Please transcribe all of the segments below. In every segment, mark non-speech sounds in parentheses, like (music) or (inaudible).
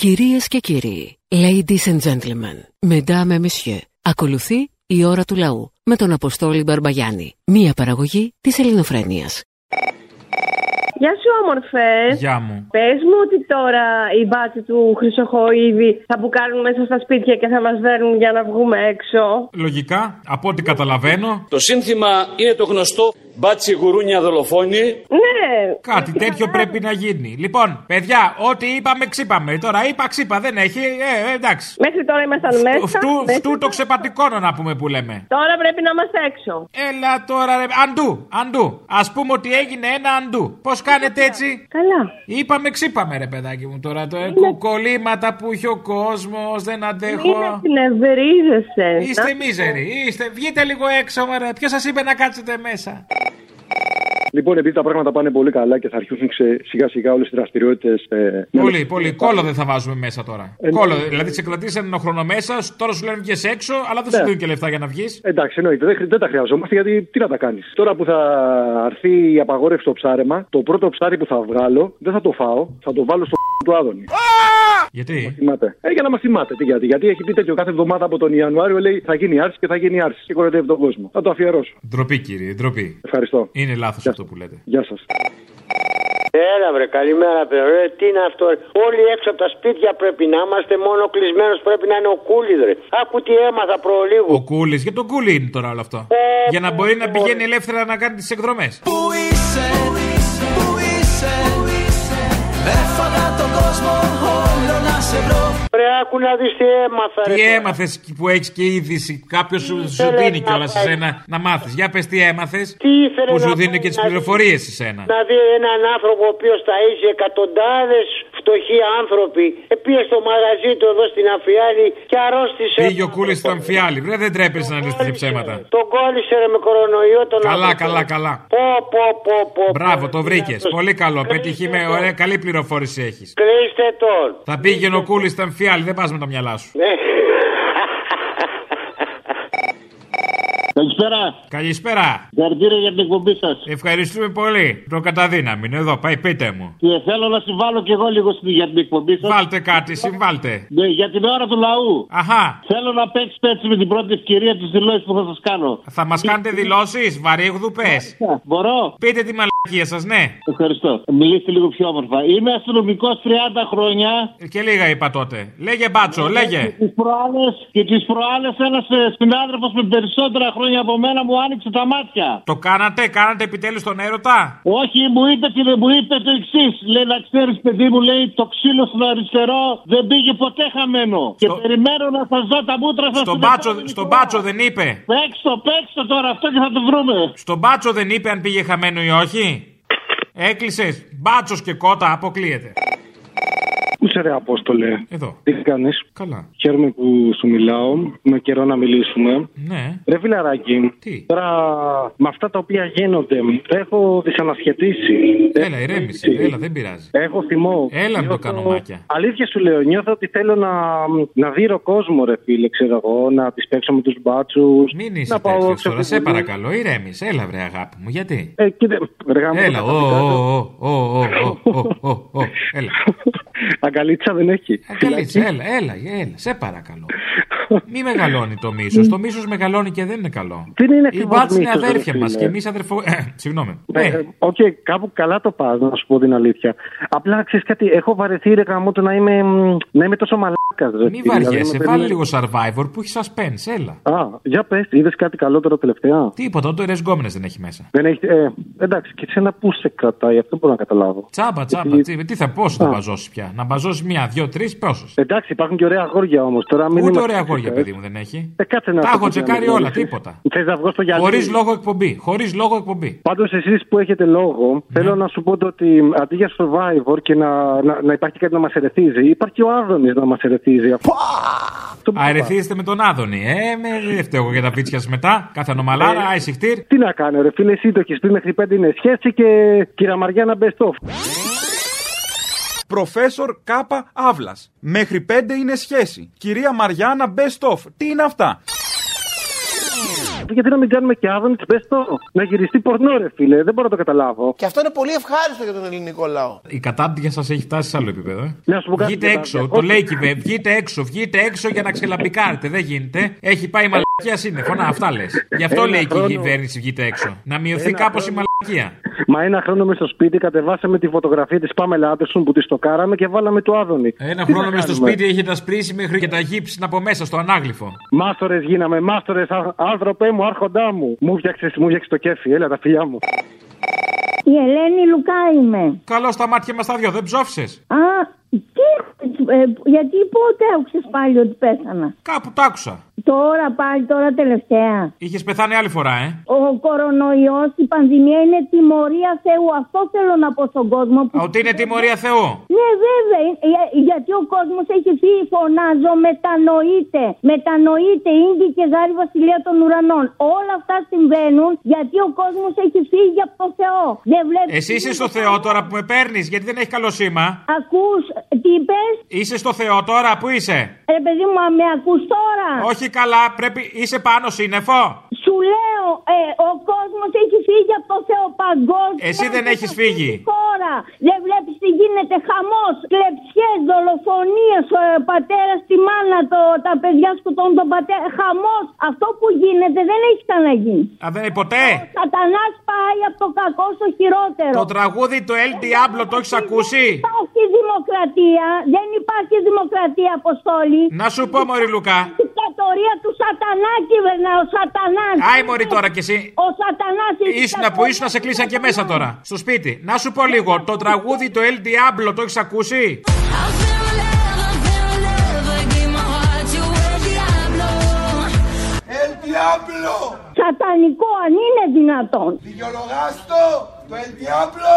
Κυρίες και κύριοι, ladies and gentlemen, mesdames et messieurs, ακολουθεί η ώρα του λαού με τον Αποστόλη Μπαρμπαγιάννη, μία παραγωγή της ελληνοφρένειας. Γεια σου, όμορφε. Γεια μου. Πες μου ότι τώρα οι μπάτσοι του Χρυσοχοίδη θα μπουκάρουν μέσα στα σπίτια και θα μας δέρνουν για να βγούμε έξω. Λογικά, από ό,τι καταλαβαίνω, Το σύνθημα είναι το γνωστό μπάτσι γουρούνια δολοφόνη. Ναι. κάτι τέτοιο πρέπει να γίνει. Λοιπόν, παιδιά, ό,τι είπαμε, ξύπαμε. Τώρα είπα, ξύπα, δεν έχει. Ε, ε, εντάξει. Μέχρι τώρα ήμασταν μέσα. Φτού, μέσα. φτού το ξεπατικόνο να πούμε που λέμε. Τώρα πρέπει να είμαστε έξω. Έλα τώρα, ρε. Αντού, αντού. Α πούμε ότι έγινε ένα αντού. Πώς κάνετε έτσι; Καλά. Είπαμε, ξύπαμε, ρε παιδάκι μου τώρα. Το ε, κολλήματα που έχει ο κόσμος, δεν Μην αντέχω. εκνευρίζεσαι. Είστε μίζεροι, είστε. Βγείτε λίγο έξω, μωρέ. Ποιος σας είπε να κάτσετε μέσα; Λοιπόν, επειδή τα πράγματα πάνε πολύ καλά και θα αρχίσουν ξε- σιγά σιγά όλες τι δραστηριότητες. Ε, Πολύ, πολύ. Κόλλο δεν θα βάζουμε μέσα τώρα. Ε, Κόλλο. ναι. Δηλαδή, σε κρατήσαν ένα χρόνο μέσα, τώρα σου λένε βγει έξω, αλλά δεν Ναι. σου δίνουν και λεφτά για να βγεις. Εντάξει, εννοείται, δεν, χρει- δεν τα χρειαζόμαστε γιατί τι να τα κάνεις. Τώρα που θα έρθει η απαγόρευση στο ψάρεμα, το πρώτο ψάρι που θα βγάλω δεν θα το φάω, θα το βάλω στο (laughs) του Άδωνη. Γιατί; Θυμάται. Ε, για να μας θυμάται. Τι, γιατί, γιατί έχει πει τέτοιο κάθε εβδομάδα από τον Ιανουάριο λέει θα γίνει άρση και θα γίνει άρση. Και κοροϊδεύει τον κόσμο. Θα το αφιερώσω. Ντροπή, κύριε, ντροπή. Ευχαριστώ. Είναι λάθος αυτό που λέτε. Γεια σας. Έλα βρε, καλημέρα παιδιά. Ρε, τι είναι αυτό. ρε; Όλοι έξω από τα σπίτια πρέπει να είμαστε. Μόνο κλεισμένος πρέπει να είναι ο κούλι, ρε. Άκου τι έμαθα προλίγου. Ο Κούλης, για τον Κούλη είναι τώρα όλο αυτό; Για να μπορεί να πηγαίνει ελεύθερα να κάνει τις εκδρομές. Πού είσαι, πού είσαι Έφαγα τον κόσμο όλο να σε βρω Ρε, άκου να δεις τι έμαθα, ρε. Τι έμαθες που έχεις και είδηση, κάποιος σου, σου δίνει κιόλας σε σένα να μάθεις. Για πες τι έμαθες, Τι ήθελε που να σου πει, δίνει και τις να δει- πληροφορίες σε σένα. Να δει έναν άνθρωπο ο οποίος θα είχε εκατοντάδες φτωχοί άνθρωποι. Ε, πήγε στο μαγαζί του εδώ στην Αφιάλη και αρρώστησε. Πήγε ο Κούλης στο αμφιάλι. Βρε, δεν τρέπεσαι να λες τέτοια ψέματα. Τον κόλλησε ρε με κορονοϊό τον Καλά, άνθρωπο. καλά, καλά. Πω, πω, πω, πω. Μπράβο, πω. το βρήκες. Πολύ καλό. Κλείστε Πετυχημένο. τον. Ωραία, καλή πληροφόρηση έχεις. Κλείστε τον. Θα πήγαινε ο Κούλης στο αμφιάλι, δεν πας με τα μυαλά σου. Ναι. Καλησπέρα. Καλησπέρα. Συγχαρητήρια για την εκπομπή σας. Ευχαριστούμε πολύ. Το καταδύναμη είναι εδώ. Πάει, πείτε μου. Και θέλω να συμβάλλω κι εγώ λίγο στη- για την εκπομπή σας. Βάλτε κάτι, συμβάλτε. Ναι, για την ώρα του λαού. Αχά. Θέλω να παίξετε έτσι με την πρώτη ευκαιρία τις δηλώσεις που θα σας κάνω. Θα μας κάνετε δηλώσεις, βαρύγδου πε. Μπορώ. Πείτε τη μαλακία σας, ναι. Ευχαριστώ. Μιλήστε λίγο πιο όμορφα. Είμαι αστυνομικός 30 χρόνια. Και λίγα είπα τότε. Λέγε μπάτσο, λέγε. Τις προάλλε και τις προάλλες ένας συνάδελφος με περισσότερα χρόνια από μένα μου άνοιξε τα μάτια. Το κάνατε, κάνατε επιτέλους τον έρωτα; Όχι, μου είπε, και μου είπε το εξής. Λέει να ξέρεις, παιδί μου, λέει το ξύλο στον αριστερό δεν πήγε ποτέ χαμένο. Και περιμένω να σας δω τα μούτρα σας Στον μπάτσο, στον μπάτσο δεν είπε; Παίξτε, παίξτε τώρα αυτό και θα το βρούμε. Στον μπάτσο δεν είπε αν πήγε χαμένο ή όχι; Έκλεισες. Μπάτσος και κότα, αποκλείεται. Πού σε ρε Απόστολε. Εδώ. Τι κάνεις; Καλά. Χαίρομαι που σου μιλάω. Με καιρό να μιλήσουμε. Ναι. Ρε φιλαράκι, Τι; τώρα με αυτά τα οποία γίνονται έχω δυσανασχετήσει. Έλα, ηρέμησε. Έλα, δεν πειράζει. Έχω θυμό. Έλα με το Νιώθω- κανομάκια. Αλήθεια σου λέω, νιώθω ότι θέλω να, να δείρω κόσμο, ρε φίλε, ξέρω εγώ, να τις παίξω με τους μπάτσους. Μην είσαι να πάω τέτοιος σε τώρα, σε φουβούνι. παρακαλώ, ηρέμησε. Έλα, βρε αγάπη μου, γιατί; Ε, κοίτα, ρε γάμο, Έλα, το ω, καθήκον. ω, ω, ω, ω, ω, ω, ω, έλα. (laughs) Αγκαλίτσα δεν έχει. Αγκαλίτσα, έλα, έλα, έλα, σε παρακαλώ. Μη μεγαλώνει το μίσος. Το μίσος μεγαλώνει και δεν είναι καλό. Δεν είναι Οι ακριβώς μπάτσε είναι μίσος, ρε αδέρφια μας φίλε. και εμείς αδερφο. Ε, Συγγνώμη. Ε, Ε, Οκ, κάπου καλά το πας, να σου πω την αλήθεια. Απλά ξέρεις κάτι, έχω βαρεθεί ρε γάμο το να είμαι, μ, να είμαι τόσο μαλάκα. Μη βαριέσαι, βάλε λίγο survivor που έχεις suspense, έλα. Α, για πες, είδες κάτι καλύτερο τελευταία; Τίποτα, το ρες γκόμενες δεν έχει μέσα. Δεν έχει, ε, εντάξει, και εσένα πού σε κρατάει, αυτό μπορώ να καταλάβω. Τσάμπα, τσάμπα. Τι, τι θα, πόσο θα μπαζώσει πια. Να μπαζώσει μία, δύο, τρεις, πόσε. Εντάξει, υπάρχουν και ωραία αγόρια όμως. Τώρα μην Ούτε είμαστε ωραία αγόρια, φυσικά, παιδί μου, δεν έχει. Ε, κάτσε να Τα το έχω πω τσεκάρει για να όλα, δεις. τίποτα. Θες να βγω στο γυαλί; Χωρίς λόγο εκπομπή. Χωρίς λόγο εκπομπή. Πάντως, εσείς που έχετε λόγο, Ναι. θέλω να σου πω το ότι αντί για survivor και να, να, να υπάρχει κάτι να μας ερεθίζει, υπάρχει ο Άδωνης να μας ερεθίζει. Αυτό που Α, ερεθίζεστε με τον Άδωνη. Ε, με, δεν φταίω εγώ για τα βίτσια σας μετά. Κάθε ανομαλάρα, Ε, άισι χτύρ. Τι να κάνω, ρε φίλε, εσύ το έχεις πει μέχρι πέντε είναι σχέση και κυρα Μαριάννα best of. Προφέσορ Κάπα Αύλα. Μέχρι πέντε είναι σχέση. Κυρία Μαριάννα Best of. Τι είναι αυτά; Γιατί να μην κάνουμε και άδωνη, πες το. Να γυριστεί πορνό, ρε φίλε. Δεν μπορώ να το καταλάβω. Και αυτό είναι πολύ ευχάριστο για τον ελληνικό λαό. Η κατάντια σας έχει φτάσει σε άλλο επίπεδο. Ε. Να σου πω κάτι, Βγείτε παιδάκια. έξω. Το Όχι. λέει η κυβέρνηση. Βγείτε έξω. Βγείτε έξω για να ξελαμπικάρετε. Δεν γίνεται. Έχει πάει η μαλακία σύννεφο. Να, αυτά λες. Γι' αυτό Ένα λέει και η χρόνο- κυβέρνηση βγείτε έξω. Να μειωθεί Ένα κάπως η χρόνο- μαλακία. Μα ένα χρόνο μες στο σπίτι κατεβάσαμε τη φωτογραφία της Πάμελα Άντερσον που της το κάραμε και βάλαμε το Άδωνη. Ένα Τι χρόνο να μες στο κάνουμε; σπίτι έχει τα σπρίσει μέχρι και τα γύψει από μέσα στο ανάγλυφο. Μάστορες γίναμε, μάστορες, άνθρωπέ μου, άρχοντά μου. Μου φτιάξες μου φτιάξες το κέφι, έλα τα φιλιά μου. Η Ελένη Λουκά είμαι. Καλό στα μάτια μας τα δυο, δεν ψόφισες; Α, τι, ε, γιατί πότε άκουσες πάλι ότι πέθανα; Κάπου τ' άκουσα. Τώρα πάλι, τώρα τελευταία. Είχες πεθάνει άλλη φορά, ε; Ο κορονοϊός, η πανδημία είναι τιμωρία Θεού. Αυτό θέλω να πω στον κόσμο. Που... Α, Ότι είναι τιμωρία Θεού; Ναι, βέβαια. Ε, για- γιατί ο κόσμος έχει φύγει, φωνάζω, μετανοείται. Μετανοείται, ίγκη και γάρι βασιλεία των ουρανών. Όλα αυτά συμβαίνουν γιατί ο κόσμος έχει φύγει από το Θεό. Δεν βλέπεις Εσύ είσαι στο Θεό τώρα που με παίρνεις, γιατί δεν έχει καλό σήμα; Ακούς, τι είπες, Είσαι στο Θεό τώρα, πού είσαι; ρε παιδί μου, α, με ακούς τώρα. Όχι καλά, πρέπει. Είσαι πάνω σύννεφο. Σου λέω, ε, ο κόσμος έχει φύγει από το Θεό παγκόσμιο. Εσύ δεν έχεις φύγει. Χώρα. Δεν βλέπεις τι γίνεται χαμός, κλεψιές, δολοφονίες, ο ε, πατέρας στη μάνα, το, τα παιδιά σκοτώνουν τον πατέρα. Χαμός. Αυτό που γίνεται δεν έχει ξαναγίνει. Α, δεν είναι ποτέ. Ο σατανάς πάει από το κακό στο χειρότερο. Το τραγούδι το El Diablo το έχεις ακούσει; Δεν υπάρχει δημοκρατία. Δεν υπάρχει δημοκρατία, Αποστόλη. Να σου πω, Μωρή Λουκά. Η δικτατορία του σατανά κυβερνά. Ο σατανάς. Άι, Μωρή τώρα κι εσύ. Ο σατανάς η Ήσουν που ήσουν να σε κλείσαν και μέσα τώρα. Στο σπίτι. Να σου πω λίγο, το τραγούδι το El Diablo το έχεις ακούσει; El Diablo! Σατανικό αν είναι δυνατόν. Δικαιολογάστο! Το El Diablo!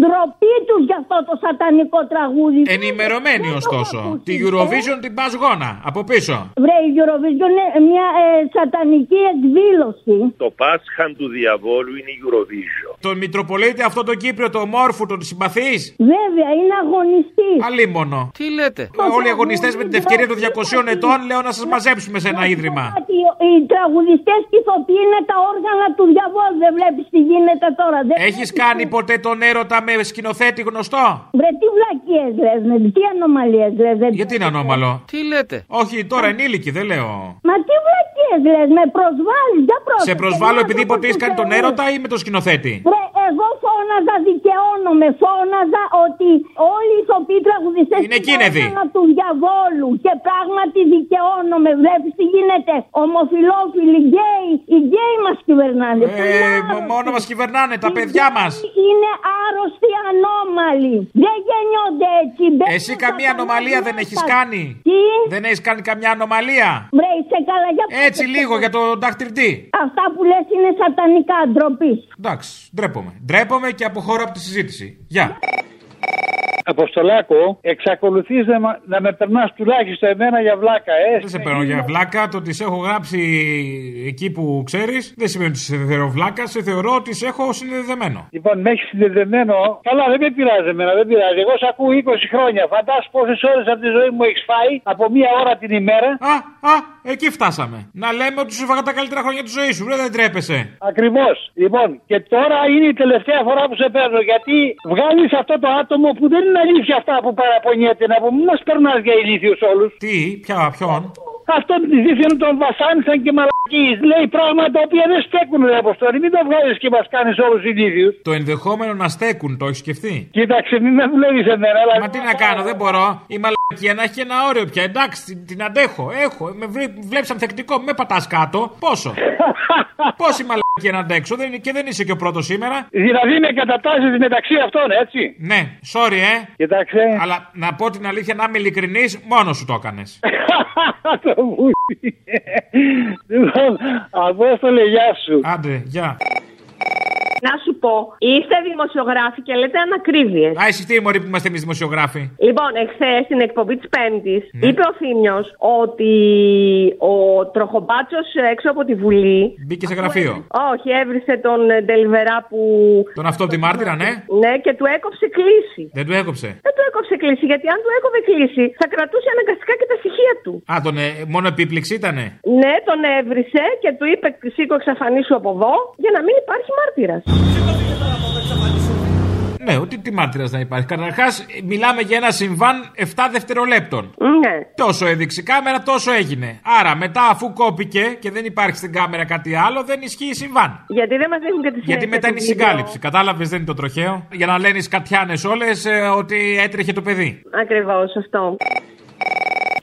Ντροπή τους για αυτό το σατανικό τραγούδι. Ενημερωμένη Δεν το ωστόσο. έχω ακούσει. Τη Eurovision την πας γόνα. Από πίσω. Βρε, η Eurovision είναι μια ε, σατανική εκδήλωση. Το Πάσχαν του διαβόλου είναι η Eurovision. Τον Μητροπολίτη αυτό τον Κύπριο, το μόρφου, τον συμπαθείς; Βέβαια, είναι αγωνιστής. Αλίμονο. Τι λέτε; Όλοι οι αγωνιστές με την ευκαιρία των 200 ετών λέω να σας μαζέψουμε σε ένα ίδρυμα. Ότι οι τραγουδιστές και οι ηθοποιοί είναι τα όργανα του διαβόλου. Δεν βλέπεις τι γίνεται τώρα. Δεν Έχεις βλέπεις κάνει τι- ποτέ τον έρωτα με σκηνοθέτη γνωστό; Βρε, τι βλακίες λες, τι ανομαλίες λες. Γιατί είναι ανώμαλο; Τι λέτε; Όχι, τώρα ενήλικη, δεν λέω. Μα τι βλακίες λες, με προσβάλλεις, για πρόσεχε. Σε προσβάλλω με επειδή άνθρωπο ποτέ έχει του κάνει τον Θεού. έρωτα ή με τον σκηνοθέτη; Βρε, εγώ φώναζα, δικαιώνομαι. Φώναζα ότι όλοι οι ηθοποιοί τραγουδιστές Είναι κίναιδοι. του διαβόλου. Και πράγματι δικαιώνομαι. Βλέπεις τι γίνεται. Ομοφυλόφιλοι, γκέι. Οι γκέι μας κυβερνάνε. Που είναι Ε, άρρωστοι. μ- μόνο μας κυβερνάνε, τα Οι παιδιά γκέι μας. Είναι άρρωστοι ανώμαλοι. Δεν γεννιόνται έτσι. Μπαίνουν Εσύ στα καμία ανομαλία δεν μέσα. έχεις κάνει; Τι; Δεν έχεις κάνει καμιά ανομαλία; Βρε, είσαι καλά για Έτσι λίγο για τον δαχτυλτή. Αυτά που λες είναι σατανικά ντροπή. Εντάξει, ντρέπομαι. Ντρέπομαι και αποχωρώ από τη συζήτηση. Γεια. Αποστολάκο, εξακολουθείς να, μα- να με περνάς τουλάχιστον εμένα για βλάκα, ε. Δεν σε παίρνω για βλάκα. Το ότι σε έχω γράψει εκεί που ξέρεις δεν σημαίνει ότι σε θεωρώ βλάκα. Σε θεωρώ ότι σε έχω συνδεδεμένο. Λοιπόν, με έχεις συνδεδεμένο. Καλά, δεν με πειράζει εμένα, δεν πειράζει. Εγώ σε ακούω 20 χρόνια. Φαντάσου πόσες ώρες από τη ζωή μου έχεις φάει από μία ώρα την ημέρα. Α, α, εκεί φτάσαμε. Να λέμε ότι σου έφαγα τα καλύτερα χρόνια της ζωής σου. Ρε, δεν τρέπεσαι. Ακριβώς. Λοιπόν, και τώρα είναι η τελευταία φορά που σε παίρνω. Γιατί βγάλεις αυτό το άτομο που δεν είναι αλήθεια αυτά που παραπονιέται. Να πούμε, μην μας περνάς για ηλίθιους όλους. Τι, ποια, ποιον; Αυτό δίθεν τον βασάνισαν και μαλακίες. Λέει πράγματα τα οποία δεν στέκουν, ρε Αποστόλη. Μην το βγάλει και μας κάνεις όλους ηλίθιους. Το ενδεχόμενο να στέκουν, το έχεις σκεφτεί; Κοίταξε, μην με δουλεύει εμένα. Αλλά... Μα τι να κάνω, δεν μπορώ. Η μαλακία να έχει και ένα όριο πια. Εντάξει, την, την αντέχω. Έχω. Με βλέπεις ανθεκτικό, με πατάς κάτω. Πόσο; (laughs) Πόση μαλακία να αντέξω; Δεν, είναι- και δεν είσαι και ο πρώτος σήμερα. Δηλαδή με κατατάσσει μεταξύ αυτών, έτσι; Ναι, sorry, ε. Κοιτάξτε. Αλλά να πω την αλήθεια, να είμαι ειλικρινής, μόνος σου το έκανες. (laughs) το βούτι. λοιπόν, Απόστολε, γεια σου. Άντε, γεια. Να σου πω, είστε δημοσιογράφοι και λέτε ανακρίβειες. Α, εσύ τι μωρή που είμαστε εμείς δημοσιογράφοι; Λοιπόν, εχθές στην εκπομπή της Πέμπτης Ναι. είπε ο Θήμιος ότι ο τροχομπάτσος έξω από τη Βουλή. Μπήκε σε γραφείο. Όχι, έβρισε τον ε, Ντελιβερά που. Τον αυτό τη μάρτυρα, ναι. Ναι, και του έκοψε κλίση. Δεν του έκοψε. Δεν του έκοψε κλίση, γιατί αν του έκοβε κλίση θα κρατούσε αναγκαστικά και τα στοιχεία του. Α, τον, ε, μόνο επίπληξη ήτανε; Ναι, τον έβρισε και του είπε: Σήκω, εξαφανίσου από εδώ, για να μην υπάρχει μάρτυρας. Ναι, ότι τι μάρτυρα να υπάρχει. Καταρχάς, μιλάμε για ένα συμβάν 7 δευτερολέπτων. Ναι. Τόσο έδειξε η κάμερα, τόσο έγινε. Άρα, μετά αφού κόπηκε και δεν υπάρχει στην κάμερα κάτι άλλο, δεν ισχύει συμβάν. Γιατί δεν μας δείχνουν και τη Γιατί μετά είναι η συγκάλυψη. Κατάλαβες, δεν είναι το τροχαίο. Για να λένε οι σκατιάνες όλες ότι έτρεχε το παιδί. Ακριβώς, αυτό.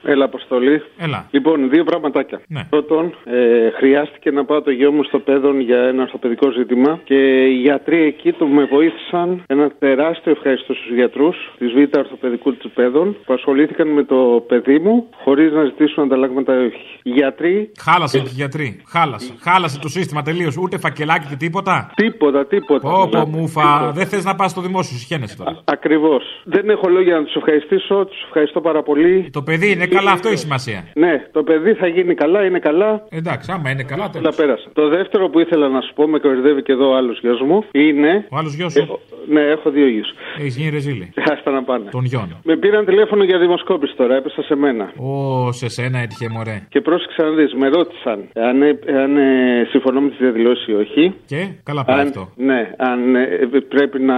Έλα, Αποστολή. Έλα. Λοιπόν, δύο πραγματάκια. Ναι. Πρώτον, ε, χρειάστηκε να πάω το γιο μου στο παιδόν για ένα ορθοπαιδικό ζήτημα και οι γιατροί εκεί του με βοήθησαν. Ένα τεράστιο ευχαριστώ στους γιατρούς της Β' Ορθοπαιδικού του Παιδών που ασχολήθηκαν με το παιδί μου χωρίς να ζητήσουν ανταλλάγματα ή όχι. Οι γιατροί. Χάλασε και οι γιατροί. Χάλασε. Χάλασε το σύστημα τελείως. Ούτε φακελάκι ούτε τίποτα. Τίποτα, τίποτα. Πω, πω, μούφα. Δεν θες να πας στο δημόσιο, συχαίνεσαι τώρα. Ακριβώς. Δεν έχω λόγια να τους ευχαριστήσω. Τους ευχαριστώ πάρα πολύ. Το παιδί είναι καλά, αυτό έχει σημασία. Ναι, το παιδί θα γίνει καλά, είναι καλά. Εντάξει, άμα είναι καλά, Τα τέλος. πέρασα. Το δεύτερο που ήθελα να σου πω, με κορυδεύει και εδώ ο άλλος γιος μου, είναι. Ο άλλος γιος σου; Ναι, έχω δύο γιους. Έχεις γίνει ρεζίλη. Άστα να πάνε. Τον γιον. Με πήραν τηλέφωνο για δημοσκόπηση τώρα, έπεσα σε μένα. Ω, σε σένα έτυχε μωρέ. Και πρόσεξα να δεις, με ρώτησαν αν, ε, αν ε, συμφωνώ με τις διαδηλώσεις ή όχι. Και; Καλά πάει Αν, αυτό. ναι, αν ε, πρέπει να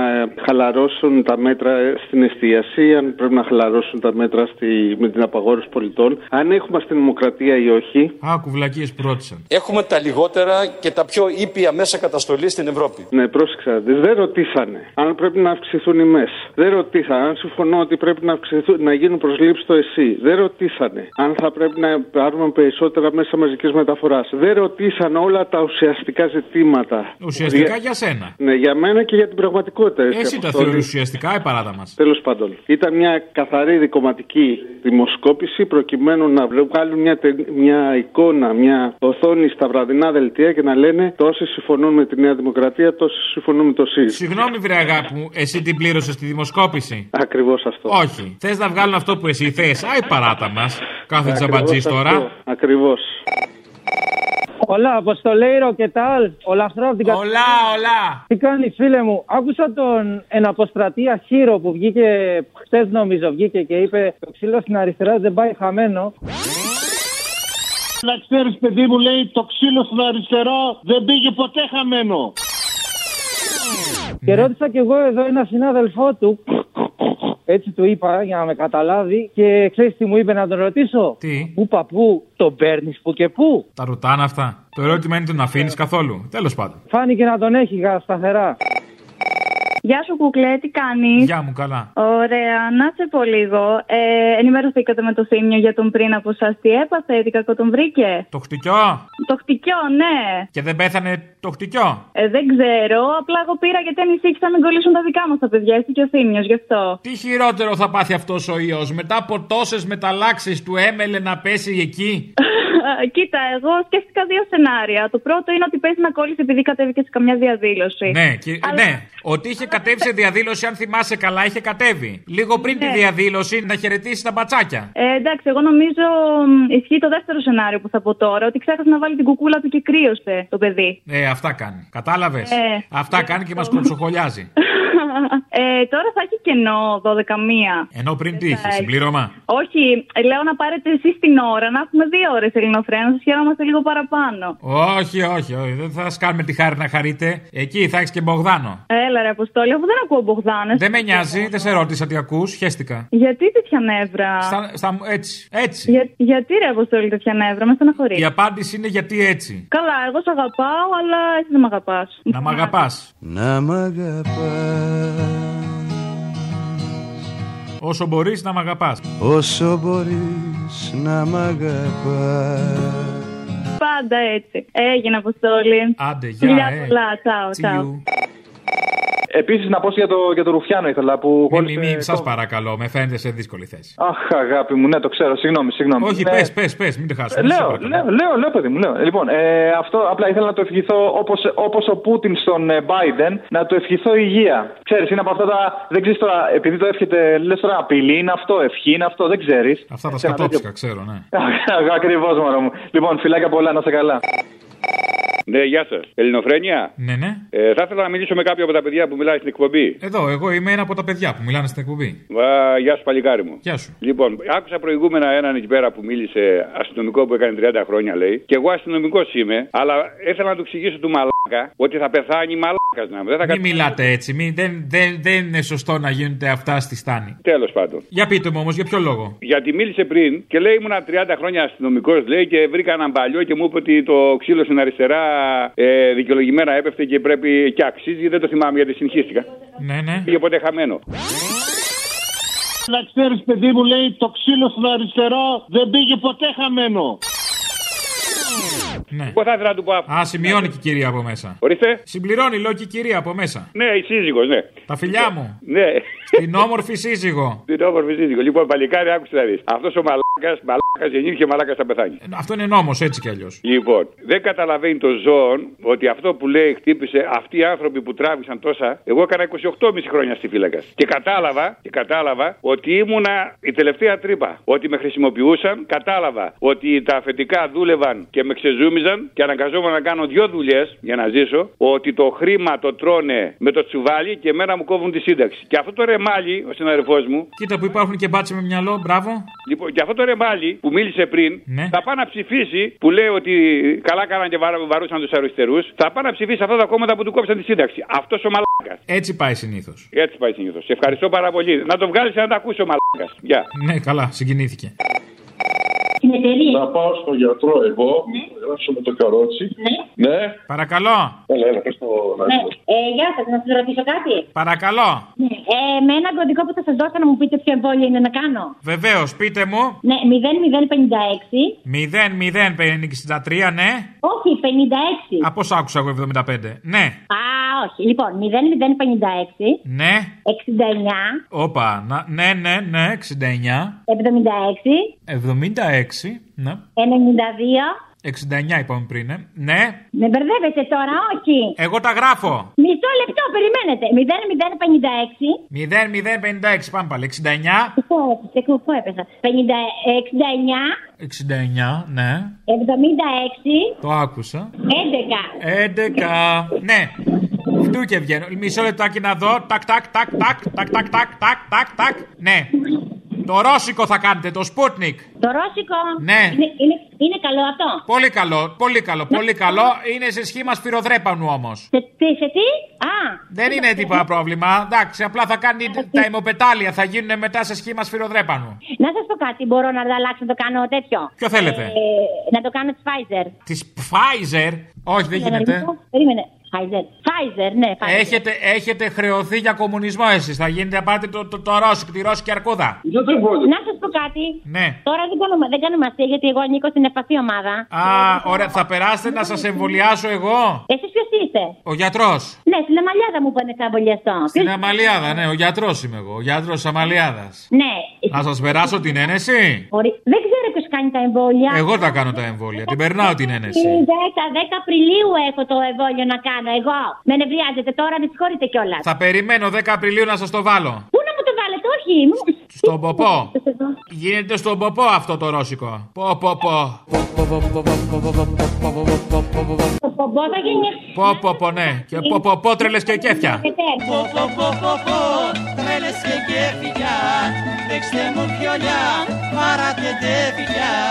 χαλαρώσουν τα μέτρα ε, στην εστίαση, αν πρέπει να χαλαρώσουν τα μέτρα στη, με την απαγόρευση πολιτών, αν έχουμε αστυνομοκρατία ή όχι. Α, κουβλακίες που ρώτησαν. Έχουμε τα λιγότερα και τα πιο ήπια μέσα καταστολής στην Ευρώπη. Ναι, πρόσεξα. να δεις, Δεν ρωτήσανε αν πρέπει να αυξηθούν οι ΜΕΣ. Δεν ρωτήσανε αν συμφωνώ ότι πρέπει να, αυξηθούν, να γίνουν προσλήψεις στο ΕΣΥ. Δεν ρωτήσανε αν θα πρέπει να πάρουμε περισσότερα μέσα μαζικής μεταφοράς. Δεν ρωτήσαν όλα τα ουσιαστικά ζητήματα. Ουσιαστικά για σένα. Ναι, για μένα και για την πραγματικότητα. Εσύ τα θεωρείς ουσιαστικά, η παράδα μας. Τέλος πάντων, ήταν μια καθαρή δικοματική δημοσκόπηση προκειμένου να βγάλουν μια, τε- μια εικόνα, μια οθόνη στα βραδινά δελτία και να λένε τόσοι συμφωνούν με τη Νέα Δημοκρατία, τόσοι συμφωνούν με το ΣΥΡΙΖΑ. Συγγνώμη, βρε αγάπη μου, εσύ την πλήρωσες στη δημοσκόπηση. Ακριβώς αυτό. Όχι. Θες να βγάλουν αυτό που εσύ θες. Άι παράτα μας. Κάθε τζαμπατζής τώρα. Ακριβώς. Hola, Αποστολέιρο και τάλ. Όλα αυτά από την κα- Ολά, ολά. Τι κάνει, φίλε μου. Άκουσα τον εναποστρατεία Χείρο που βγήκε χτε, νομίζω, βγήκε και είπε: Το ξύλο στην αριστερά δεν πάει χαμένο. Να ξέρεις, παιδί μου, λέει το ξύλο στον αριστερό δεν πήγε ποτέ χαμένο. Και ρώτησα κι εγώ εδώ ένα συνάδελφό του. Έτσι του είπα για να με καταλάβει και ξέρεις τι μου είπε να τον ρωτήσω; Τι; Πού παππού, τον παίρνεις που και πού; Τα ρωτάνε αυτά. Το ερώτημα είναι τον αφήνεις καθόλου. Τέλος πάντων. Φάνηκε να τον έχει γα- σταθερά. Γεια σου, κουκλέ, τι κάνεις; Γεια μου, καλά. Ωραία, να σε πω λίγο. Ε, ενημερωθήκατε με το θύμιο για τον πριν από εσά. Τι έπαθε, τι κακό τον βρήκε; Το χτυκιό. Το χτυκιό, ναι. Και δεν πέθανε το χτυκιό. Ε, δεν ξέρω. Απλά εγώ πήρα γιατί ανησύχησα να μην κολλήσουν τα δικά μας τα παιδιά. Εσύ και ο θύμιος, γι' αυτό. Τι χειρότερο θα πάθει αυτός ο ιός μετά από τόσες μεταλλάξεις του έμελε να πέσει εκεί; (laughs) (laughs) Κοίτα, εγώ σκέφτηκα δύο σενάρια. Το πρώτο είναι ότι παίζει να κόλλησε επειδή κατέβηκε σε καμιά διαδήλωση. Ναι, και, Αλλά- ναι, ότι είχε κατέβει σε διαδήλωση, αν θυμάσαι καλά, είχε κατέβει. Λίγο πριν τη διαδήλωση να χαιρετήσει τα μπατσάκια. Ε, εντάξει, εγώ νομίζω μ, ισχύει το δεύτερο σενάριο που θα πω τώρα. Ότι ξέχασε να βάλει την κουκούλα του και κρύωσε το παιδί. Ε, αυτά κάνει. Κατάλαβες; Ε, αυτά κάνει και μας κοψοχολιάζει. (laughs) ε, τώρα θα έχει κενό 12 μία. Ενώ πριν τι είχες, Ε, συμπλήρωμα; Όχι, λέω να πάρετε εσείς την ώρα, να έχουμε δύο ώρες ελληνοφρένα, να σας χαιρόμαστε λίγο παραπάνω. Όχι, όχι, όχι. Δεν θα σας κάνουμε τη χάρη να χαρείτε. Εκεί θα έχεις και Μπογδάνο. Έλα, ρε Αποστόλη, αφού δεν ακούω Μπογδάνε. Δεν με νοιάζει, δεν σε ρώτησα τι ακούς, χαίστηκα. Γιατί τέτοια νεύρα; Στα, στα, έτσι, έτσι. Για, γιατί ρε Αποστόλη τέτοια νεύρα, με στεναχωρείς. Η απάντηση είναι γιατί έτσι. Καλά, εγώ σε αγαπάω, αλλά εσύ δεν με αγαπάς. Να μ' αγαπάς. Να μ' αγαπάς Όσο μπορείς να μ' αγαπάς. όσο μπορείς να μ' αγαπάς Πάντα έτσι. Έγινε, Αποστόλη. Άντε, γεια, Φιλιά ε. πολλά, τσάω, See τσάω. You. Επίσης να πω για το, για το Ρουφιάνο ήθελα που Μη, κόλλησε. μη, μη, σας παρακαλώ, με φαίνεται σε δύσκολη θέση. Αχ, αγάπη μου, ναι, το ξέρω, συγγνώμη, συγγνώμη. Όχι, Ναι. πες, πες, πες, μην τη χάσουμε. σε Λέω, παρακαλώ. λέω, λέω, λέω, παιδί μου, λέω. Λοιπόν, ε, αυτό απλά ήθελα να το ευχηθώ όπως, όπως ο Πούτιν στον ε, Biden, να το ευχηθώ υγεία. Ξέρεις, είναι από αυτά τα. Δεν ξέρεις τώρα, επειδή το εύχεται, λες τώρα απειλή, είναι αυτό, ευχή, είναι αυτό, δεν ξέρεις. Αυτά τα σκατόψικα, ξέρω, ναι. (laughs) Ακριβώς, μωρό μου. Λοιπόν, φιλάκια πολλά, να σε καλά. Ναι, γεια σας. Ελληνοφρένια. Ναι, ναι. Ε, θα ήθελα να μιλήσω με κάποιο από τα παιδιά που μιλάει στην εκπομπή. Εδώ, εγώ είμαι ένα από τα παιδιά που μιλάνε στην εκπομπή. Βα, γεια σου, παλικάρι μου. Γεια σου. Λοιπόν, άκουσα προηγούμενα έναν εκεί πέρα που μίλησε αστυνομικό που έκανε 30 χρόνια, λέει. Και εγώ αστυνομικός είμαι, αλλά ήθελα να του εξηγήσω του μαλάκα ότι θα πεθάνει μαλάκα να μου. Δεν θα Μην μιλάτε έτσι, μην, δεν, δεν, δεν είναι σωστό να γίνονται αυτά στη στάνη. Τέλος πάντων. Για πείτε μου όμως, για ποιο λόγο; Γιατί μίλησε πριν και λέει ήμουνα 30 χρόνια αστυνομικός, λέει και βρήκα έναν παλιό και μου είπε ότι το ξύλο στην αριστερά ε, δικαιολογημένα έπεφτε και πρέπει και αξίζει. Δεν το θυμάμαι γιατί συγχύστηκα. Ναι, ναι. Πήγε ποτέ χαμένο. Να ξέρεις, παιδί μου, λέει το ξύλο στον αριστερό δεν πήγε ποτέ χαμένο. Ναι. Εγώ θα ήθελα να του πω αυτό. Α, σημειώνει και η κυρία από μέσα. Ορίστε. Συμπληρώνει, λέω και η κυρία από μέσα. Ναι, η σύζυγος, ναι. Τα φιλιά μου. Ναι. Την όμορφη σύζυγο. Την όμορφη σύζυγο. Λοιπόν, παλικάρι, άκουσε να δεις. Αυτός ο μαλάκας, μαλάκας γεννήθηκε, μαλάκας θα πεθάνει. Αυτό είναι νόμος έτσι κι αλλιώς. Λοιπόν, δεν καταλαβαίνει το ζώον ότι αυτό που λέει χτύπησε αυτοί οι άνθρωποι που τράβησαν τόσα. Εγώ έκανα 28,5 χρόνια στη φύλακα. Και κατάλαβα, και κατάλαβα ότι ήμουνα η τελευταία τρύπα. Ότι με χρησιμοποιούσαν, κατάλαβα ότι τα αφεντικά δούλευαν και με ξεζούμιζαν και αναγκαζόμουν να κάνω δύο δουλειές για να ζήσω. Ότι το χρήμα το τρώνε με το τσουβάλι και εμένα μου κόβουν τη σύνταξη. Και αυτό το ρεμάλι, ο συναδελφός μου, Κοίτα που υπάρχουν και μπάτσε με μυαλό, μπράβο. Λοιπόν, και αυτό το ρεμάλι που μίλησε πριν Ναι. θα πάει να ψηφίσει που λέει ότι καλά κάναν και βαρ- βαρούσαν τους αριστερούς. Θα πάει να ψηφίσει αυτά τα κόμματα που του κόψαν τη σύνταξη. Αυτός ο μαλάκας. Έτσι πάει συνήθως. Έτσι πάει συνήθως. Σε ευχαριστώ πάρα πολύ. Να το βγάλεις να το ακούσεις ο μαλάκας. Γεια. Ναι, καλά, συγκινήθηκε. Να πάω στον γιατρό εγώ, να γράψω με το καρότσι. Ναι. Παρακαλώ. Έλα, έλα, πες το να Ναι. Ε, γεια σας, να σας ρωτήσω κάτι. Παρακαλώ. Ναι. Ε, με ένα κωδικό που θα σας δώσω να μου πείτε ποιο εμβόλιο είναι να κάνω. Βεβαίως, πείτε μου. Ναι, 0056. 0-0-63, ναι. Όχι, 56. Α, πώ άκουσα εγώ 75. Ναι, Α, όχι. Λοιπόν, 0056. ναι. 69. Όπα, να, ναι, ναι, ναι, 69. 76. 76, ναι. 92. 69 είπαμε πριν, ε. Ναι. Με μπερδεύετε τώρα, όχι. Εγώ τα γράφω. Μισό λεπτό, περιμένετε. 0056. 0-0-56, πάμε πάλι. 69. Πού έπεσε, πού έπεσα. 50, 69. 69, ναι. 76. Το άκουσα. 11. 11. Ναι. Φτού και βγαίνω. Μισό λεπτάκι να δω. Τάκ, τάκ, τάκ, τάκ, τάκ, τάκ, τάκ, τάκ, τάκ, τάκ. Ναι. Το ρώσικο θα κάνετε, το Sputnik. Το ρώσικο. Ναι. Είναι, είναι, είναι καλό αυτό; Πολύ καλό, πολύ καλό, πολύ καλό. Είναι σε σχήμα σφυροδρέπανου όμως. Σε, σε, σε τι; Α. Δεν είναι τίποτα πρόβλημα. Εντάξει, απλά θα κάνει τα ημοπετάλια, θα γίνουν μετά σε σχήμα σφυροδρέπανου. Να σας πω κάτι, μπορώ να αλλάξω να το κάνω τέτοιο; Ποιο θέλετε; Ε, να το κάνω της Pfizer. Της Pfizer; Όχι, δεν γίνεται. Περίμενε. Pfizer. Pfizer, ναι, Pfizer. Έχετε, έχετε χρεωθεί για κομμουνισμό εσείς. Θα γίνετε να πάρετε το, το, το, ρώσικο, τη ρώσικη αρκούδα. Να σας πω κάτι. Ναι. Τώρα δεν κάνουμε, δεν κάνουμε αστεία γιατί εγώ ανήκω στην ευπαθή ομάδα. Α, ωραία, θα περάσετε να σας εμβολιάσω εγώ; Εσείς ποιος είστε; Ο γιατρός. Ναι, στην Αμαλιάδα μου πάνε θα εμβολιαστώ. Στην Αμαλιάδα, ναι, ο γιατρός είμαι εγώ. Ο γιατρός της Αμαλιάδας. Ναι. Να σας περάσω την ένεση; Ορι- Δεν ξέρω ποιος κάνει τα εμβόλια. Εγώ τα κάνω τα εμβόλια. Την περνάω την ένεση. 10, 10 Απριλίου έχω το εμβόλιο να κάνω εγώ. Με νευριάζετε τώρα, με συγχωρείτε κιόλας. Θα περιμένω 10 Απριλίου να σας το βάλω. Πού να μου το βάλετε, όχι. Στον ποπό. (laughs) Γίνεται στον ποπό αυτό το ρώσικο. Πο, πο, πο. Πο, πο, πο, ναι. Και πο, πο, πο, τρελες και κέφια. Πο, πο, πο, πο, πο, τρελες και κέφια. Δέξτε μου πιολιά, παράτε τέφια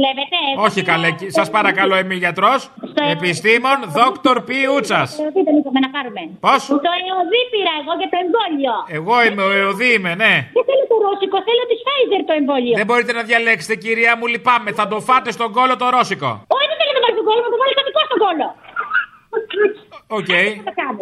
δουλεύετε. Όχι καλέ, σας παρακαλώ, είμαι γιατρό. Επιστήμων, δόκτωρ Πιούτσα. ΕΟΔΥ ήτε μου να πάρουμε. Πώς; Το ΕΟΔΥ πήρα εγώ για το εμβόλιο. Εγώ είμαι ο ΕΟΔΥ, είμαι, ναι. Δεν θέλω το ρώσικο, θέλω της Pfizer το εμβόλιο. Δεν μπορείτε να διαλέξετε, κυρία μου, λυπάμαι. Θα το φάτε στον κώλο το ρώσικο. Όχι, δεν θέλω να το βάλει στον κώλο, να το βάλει το δικό στον κώλο. Οκ.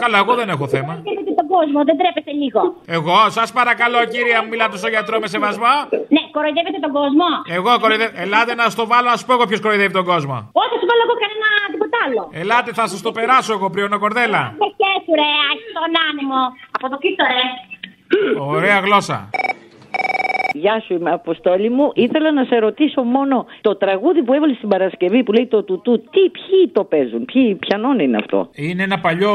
Καλά, εγώ δεν έχω θέμα. Θέλετε τον κόσμο, δεν τρέπεστε λίγο. Εγώ, σας παρακαλώ, κυρία μου, μιλάτε στο γιατρό με σεβασμό. Ναι, κοροϊδεύετε τον κόσμο. Εγώ κοροϊδεύω. Ελάτε να στο βάλω, να σου πω εγώ ποιος κοροϊδεύει τον κόσμο. Όχι, θα σου βάλω εγώ κανένα τίποτα άλλο. Ελάτε, θα σας το περάσω εγώ, πριονοκορδέλα. Με σχέση, του ρε, άχι τον άνεμο. Από το κοίτο ρε. Ωραία γλώσσα. Γεια σου, είμαι Αποστόλη μου. Ήθελα να σε ρωτήσω μόνο το τραγούδι που έβαλες στην Παρασκευή που λέει το τουτού. Τι, ποιοι το παίζουν, ποιοι, ποιανών είναι αυτό; Είναι ένα παλιό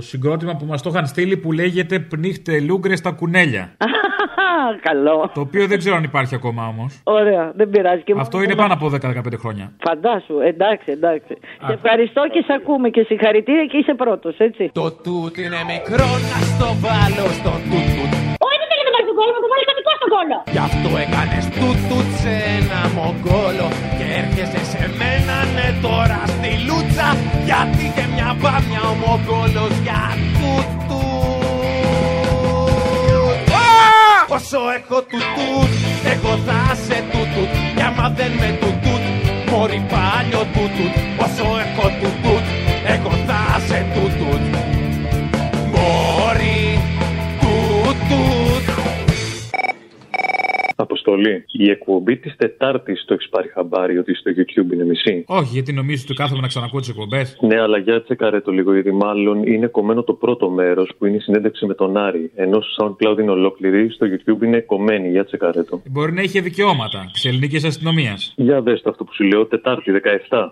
συγκρότημα που μας το είχαν στείλει που λέγεται Πνίχτε Λούγκρε στα κουνέλια. (laughs) Καλό. Το οποίο δεν ξέρω αν υπάρχει ακόμα όμως. Ωραία, δεν πειράζει. Και Αυτό μου- είναι πάνω από 10-15 χρόνια. Φαντάσου, εντάξει, εντάξει. Σε ευχαριστώ και σε ακούμε και συγχαρητήρια και είσαι πρώτος, έτσι. Το τούτ είναι μικρό να στο βάλω στο τούτ τούτ. Όχι, δεν θέλει να βάλει τον κόλλο, το βάλει καπικό στον κόλλο. Γι' αυτό έκανες τούτ τούτ σε ένα μογκόλο Και έρχεσαι σε μένα ναι τώρα στη λούτσα Γιατί και μια μπάμια ο μογκόλος για τούτ τούτ Α! Όσο έχω τούτ τούτ εγώ θα σε τούτ τούτ Κι άμα δεν με τούτ τούτ μωρή πάλιο τούτ τούτ Όσο έχω τούτ Αποστολή. Η εκπομπή της Τετάρτης το έχεις πάρει χαμπάρι ότι στο YouTube είναι μισή. Όχι, γιατί νομίζω ότι κάθομαι να ξανακούω τις εκπομπές; Ναι, αλλά για τσεκαρέ το λίγο, γιατί μάλλον είναι κομμένο το πρώτο μέρος που είναι η συνέντευξη με τον Άρη. Ενώ στο SoundCloud είναι ολόκληρη, στο YouTube είναι κομμένη. Για τσεκαρέ το. Μπορεί να είχε δικαιώματα της ελληνικής αστυνομίας. Για δες το αυτό που σου λέω, Τετάρτη 17.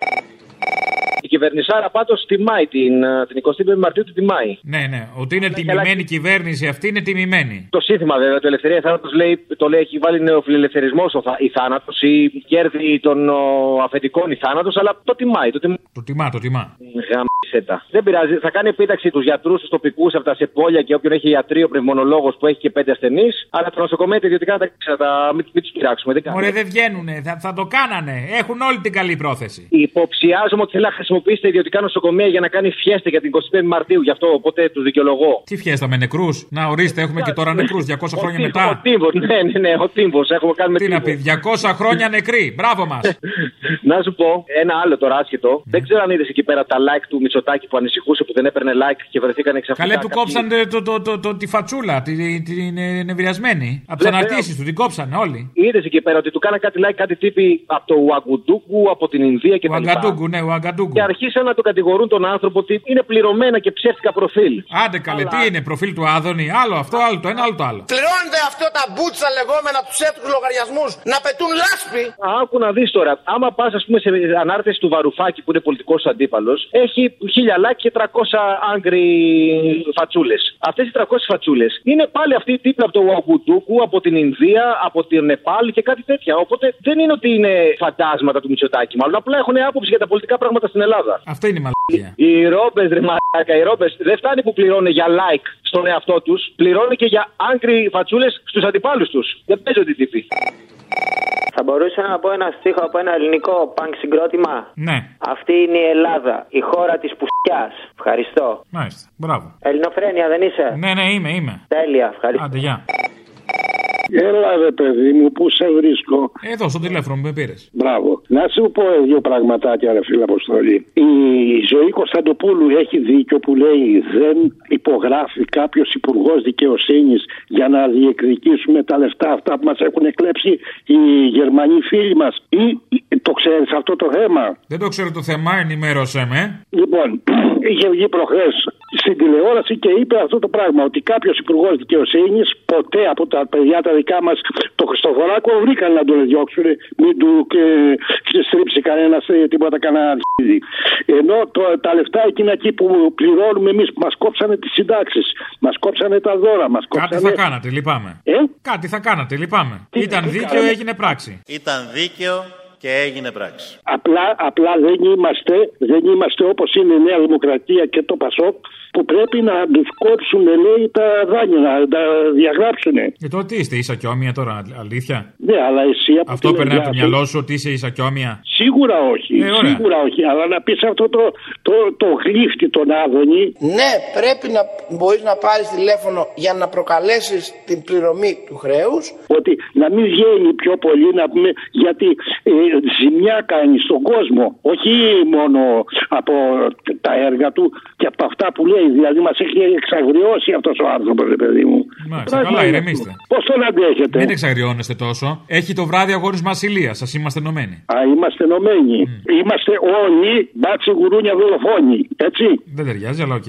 Η κυβερνησάρα πάντως τιμάει την, ε, την 25η Μαρτίου, την τιμάει. Ναι, ναι. Ότι είναι τιμημένη η κυβέρνηση αυτή είναι τιμημένη. Το σύνθημα βέβαια του Ελευθερία Θάνατος λέει, το λέει, έχει βάλει νεοφιλελευθερισμός η θάνατος ή κέρδη των ο, αφεντικών η θάνατος, αλλά το τιμάει. Το τιμάει. Το τιμά, το τιμά. Γαμίσετα. Δεν πειράζει. Θα κάνει επίταξη τους γιατρούς, τους τοπικούς από τα σεπόλια και όποιον έχει ιατρείο, πνευμονολόγος που έχει και πέντε ασθενείς. Αλλά τα νοσοκομεία τα ιδιωτικά τα, τα, τα μην, μην τους πειράξουμε. Δεν κάνουμε. Μωρέ, δεν βγαίνουνε. Θα, θα το κάνανε. Έχουν όλη την καλή πρόθεση. Υποψιάζομαι ότι θέλει να χρησιμοποιήσει τα ιδιωτικά νοσοκομεία για να κάνει φιέστα για την 25η Μαρτίου. Γι' αυτό οπότε τους δικαιολογώ. Τι φιέστα με νεκρούς; Να ορίστε, έχουμε και τώρα νεκρούς 200 χρόνια Ο μετά. τύμβο, ναι, ναι, ναι, ο τύμβο. Έχουμε κάνει με Τι να πει, 200 χρόνια νεκροί. Μπράβο μας. (laughs) Να σου πω ένα άλλο τώρα άσχετο. Δεν ξέρω αν είδες εκεί πέρα τα like του Μητσοτάκη που ανησυχούσε που δεν έπαιρνε like και βρεθήκαν ξαφνικά. Καλέ του κάποιοι- κόψαν το, το, το, το, τη φατσούλα, τη- την ε, νευριασμένη. Από τις Βέβαια. αναρτήσεις του την κόψανε όλοι. Είδες εκεί πέρα ότι του κάναν κάτι like, κάτι τύποι από το Ουαγκουντούκου, από την Ινδία και Ο τα λοιπά. Αγκαντούγκου, ναι, ο Αγκαντούγκου. Και αρχίσαν να το κατηγορούν τον άνθρωπο ότι είναι πληρωμένα και ψεύτικα προφίλ. Άντε καλέ, τι είναι, προφίλ του Άδωνη. Άλλο αυτό, άλλο το ένα, άλλο το άλλο. Πληρώνετε αυτό τα μπούτσα λεγόμενα τους ψεύτικους λογαριασμούς να πετούν λάσπη. Άκου να δεις τώρα, άμα πας, ας πούμε, σε ανάρτηση του Βαρουφάκη που είναι πολιτικός αντίπαλος, έχει χίλια like και 300 άγκρι φατσούλες. Αυτές οι 300 φατσούλες είναι πάλι αυτοί οι τύποι από το Ουαγκουντούκου, από την Ινδία, από την Νεπάλ και κάτι τέτοια. Οπότε δεν είναι ότι είναι φαντάσματα του Μητσοτάκη, μάλλον απλά έχουν άποψη για τα πολιτικά πράγματα στην Ελλάδα. Αυτό είναι η μαλακία. Οι ρόμπες, ρε μαλάκα, οι ρόμπες δεν φτάνει που πληρώνουν για like στον εαυτό τους, πληρώνουν και για άγκρι φατσούλες στους αντιπάλους τους. Δεν παίζονται οι τύποι. Θα μπορούσα να πω ένα στίχο από ένα ελληνικό πανκ συγκρότημα; Ναι, Αυτή είναι η Ελλάδα, η χώρα της πουσιά. Ευχαριστώ. μάλιστα. Μπράβο. Ελληνοφρένια δεν είσαι; Ναι, ναι, είμαι, είμαι. Τέλεια, ευχαριστώ. Άντε, γεια. Έλα ρε παιδί μου, πού σε βρίσκω; Εδώ, στο τηλέφωνο που με πήρες. Μπράβο. Να σου πω δύο πραγματάκια, ρε φίλε Αποστολή. Η ζωή Κωνσταντοπούλου έχει δίκιο που λέει δεν υπογράφει κάποιος υπουργός δικαιοσύνης για να διεκδικήσουμε τα λεφτά αυτά που μας έχουν εκλέψει οι Γερμανοί φίλοι μας. Ή ή- το ξέρεις αυτό το θέμα; Δεν το ξέρω το θέμα, ενημέρωσέ με. Λοιπόν, (clears throat) είχε βγει προχθές στην τηλεόραση και είπε αυτό το πράγμα: Ότι κάποιος υπουργός δικαιοσύνης ποτέ από τα παιδιά τα δικά μας, το Χριστοφοράκο, βρήκαν να τον διώξουν, μην του ε, στρίψει κανένας τίποτα κανένα αρχίδι. Ενώ το, τα λεφτά εκείνα εκεί που πληρώνουμε εμείς, που μας κόψανε τις συντάξεις, μας κόψανε τα δώρα, μας Κάτι κόψανε. θα κάνατε, λυπάμαι. Ε; Κάτι θα κάνατε, λυπάμαι. Ήταν τι δίκαιο, κάναμε; έγινε πράξη. Ήταν δίκαιο και έγινε πράξη. Απλά, απλά δεν είμαστε, δεν είμαστε όπως είναι η Νέα Δημοκρατία και το Πασόκ που πρέπει να τους κόψουν λέει τα δάνεια, να τα διαγράψουν. Και τότε τι είστε, ίσακιόμια τώρα, αλήθεια; Ναι, αλλά εσύ από Αυτό την περνάει από το μεριά μυαλό σου ότι είσαι ισακιόμια; Σίγουρα όχι, Ε, ωραία. σίγουρα όχι. Αλλά να πεις αυτό το, το, το γλύφτη τον Άδωνη. Ναι, πρέπει να μπορείς να πάρεις τηλέφωνο για να προκαλέσεις την πληρωμή του χρέους. Ότι να μην βγαίνει πιο πολύ να πούμε γιατί ε, ζημιά κάνει στον κόσμο. Όχι μόνο από τα έργα του και από αυτά που λέει. Δηλαδή μας έχει εξαγριώσει αυτός ο άνθρωπος, ρε παιδί μου. Μάλιστα, καλά, ηρεμήστε. Πώς τον αντέχετε; Μην εξαγριώνεστε τόσο. Έχει το βράδυ αγώνισμα ασυλία, σας είμαστε ενωμένοι. Α, είμαστε ενωμένοι. Είμαστε όλοι μπάτσοι γουρούνια δολοφόνοι. Έτσι. Δεν ταιριάζει, αλλά οκ.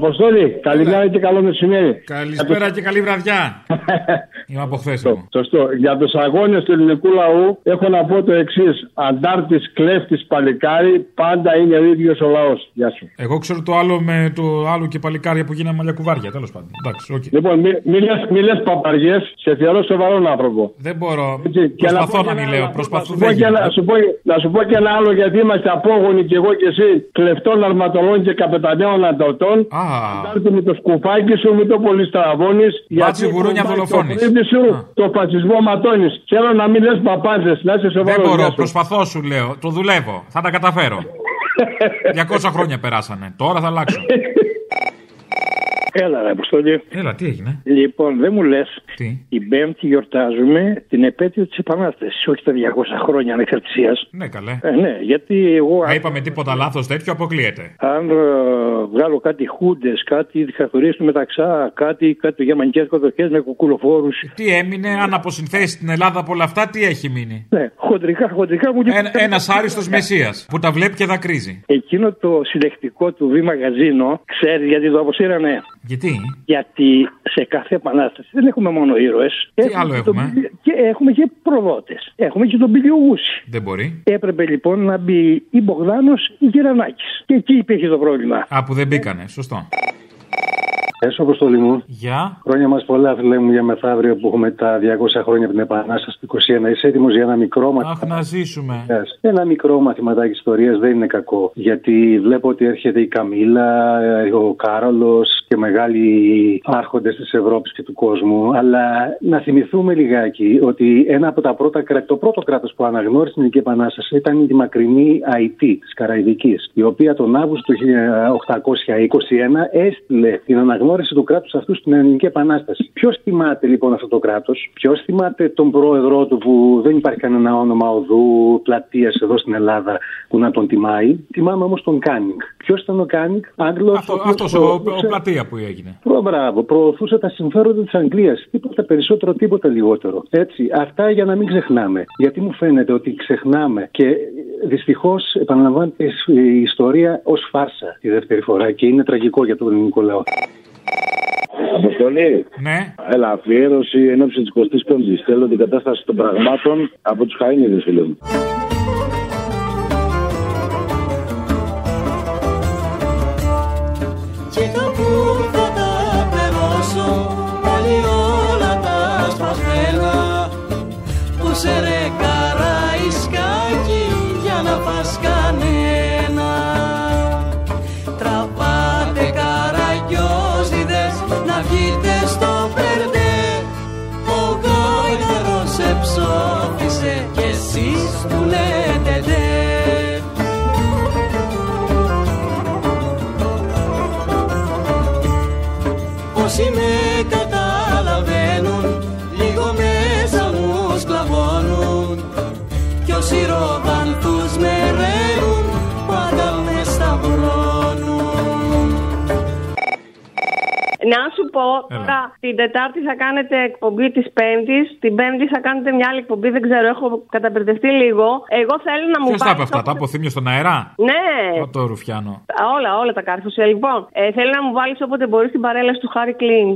Αποστόλη, καλημέρα και καλό μεσημέρι. Καλησπέρα και καλή βραδιά. (laughs) Είμαι από χθες εγώ. Σωστό. Για τους αγώνες του ελληνικού λαού έχω να πω το εξής. Αντάρτης, κλέφτης, παλικάρι, πάντα είναι ο ίδιος ο λαός. Γεια σου. Εγώ ξέρω το άλλο με το άλλο και παλικάρια που γίνανε μαλλιά κουβάρια. Τέλος πάντων. Εντάξει, οκ. Λοιπόν, μην μη, μη λες παπαριές, σε θεωρώ σοβαρόν άνθρωπο. Δεν μπορώ. Έτσι, και Προσπαθώ πω να και μην ένα- λέω. Προσπαθώ. Να σου, πω δεν και ένα, γίνεται. να, σου πω, να σου πω και ένα άλλο γιατί είμαστε απόγονοι και εγώ και εσύ κλεφτών αρματολών και καπεταναίων ανταρτών. Αντάρτη με το σκουφάκι σου, μην το πολύ στραβώνει. Μπάτσι γουρούνια δολοφόνης. Το σου, το φασισμό ματώνεις. Θέλω να μην λες παπάδε, να είσαι σοβαρός. Δεν μπορώ. Προσπαθώ σου λέω. Το δουλεύω. Θα τα καταφέρω. (laughs) 200 χρόνια περάσανε. Τώρα θα αλλάξω. Έλα, ρε Αποστολή. Έλα, τι έγινε; Λοιπόν, δεν μου λες. Τι; Την Πέμπτη γιορτάζουμε την επέτειο της Επανάστασης, όχι τα 200 χρόνια ανεξαρτησίας. Ναι, καλέ. Ε, ναι, γιατί εγώ. Αν είπαμε τίποτα λάθος τέτοιο, αποκλείεται. Αν ε, βγάλω κάτι χούντες, κάτι δικτατορίε του μεταξά, κάτι, κάτι γερμανικές κατοχέ με κουκουλοφόρους. Τι έμεινε, αν αποσυνθέσεις την Ελλάδα από όλα αυτά, τι έχει μείνει; Ναι, χοντρικά, χοντρικά μου Ένα ένας άριστος μεσίας που τα βλέπει και δακρύζει. Εκείνο το συλλεκτικό του Β Μαγαζίνο, ξέρεις γιατί το αποσύρανε; Γιατί; Γιατί σε κάθε επανάσταση δεν έχουμε μόνο ήρωες. Τι άλλο έχουμε; Και έχουμε και προδότε. Έχουμε και τον Πιλιογούση. Δεν μπορεί. Έπρεπε λοιπόν να μπει ή Μπογδάνος ή Γερανάκης. Και εκεί υπήρχε το πρόβλημα. Α, που δεν μπήκανε. Σωστό. Έσω αποστολή μου. Γεια. Χρόνια μας πολλά, φίλε μου, για μεθαύριο που έχουμε τα 200 χρόνια από την Επανάσταση του 21. Είσαι έτοιμος για ένα μικρό Αχ, μαθηματάκι. να ζήσουμε. Ένα μικρό μαθηματάκι ιστορίας δεν είναι κακό. Γιατί βλέπω ότι έρχεται η Καμίλα, ε, ο Κάρολος και μεγάλοι άρχοντες της Ευρώπης και του κόσμου. Αλλά να θυμηθούμε λιγάκι ότι ένα από τα πρώτα κράτη, το πρώτο κράτος που αναγνώρισε την Ελληνική Επανάσταση ήταν η μακρινή Αϊτή της Καραϊβικής, η οποία τον Αύγουστο του 1821 έστειλε την αναγνώριση του κράτους αυτού στην Ελληνική Επανάσταση. Ποιος θυμάται λοιπόν αυτό το κράτος, ποιος θυμάται τον πρόεδρό του που δεν υπάρχει κανένα όνομα οδού, πλατείας εδώ στην Ελλάδα που να τον τιμάει; Θυμάμαι όμως τον Κάνινγκ. Ποιος ήταν ο Κάνινγκ, Άγγλος. Αυτό ο, ο πλατεία που έγινε. Προ, μπράβο, προωθούσε τα συμφέροντα της Αγγλίας. Τίποτα περισσότερο, τίποτα λιγότερο. Έτσι, αυτά για να μην ξεχνάμε. Γιατί μου φαίνεται ότι ξεχνάμε και δυστυχώς επαναλαμβάνεται η ιστορία ως φάρσα τη δεύτερη φορά και είναι τραγικό για τον ελληνικό λαό. Αποστολή. Ναι. Έλα, αφιέρωση εν ώψη της 25ης. Θέλω την κατάσταση των πραγμάτων από τους Χαΐνιδες, φίλε μου. Να σου πω, τώρα την Τετάρτη θα κάνετε εκπομπή της Πέμπτης. Την Πέμπτη θα κάνετε μια άλλη εκπομπή. Δεν ξέρω, έχω καταπερδευτεί λίγο. Εγώ θέλω να μου Ποιος τα είπε βάλεις αυτά, τα αποθύμιο στον αέρα; Ναι, Ω, το ρουφιάνο. όλα, όλα τα κάρφωσε. Λοιπόν, ε, θέλω να μου βάλεις όποτε μπορείς την παρέλαση του Χάρη Κλίν.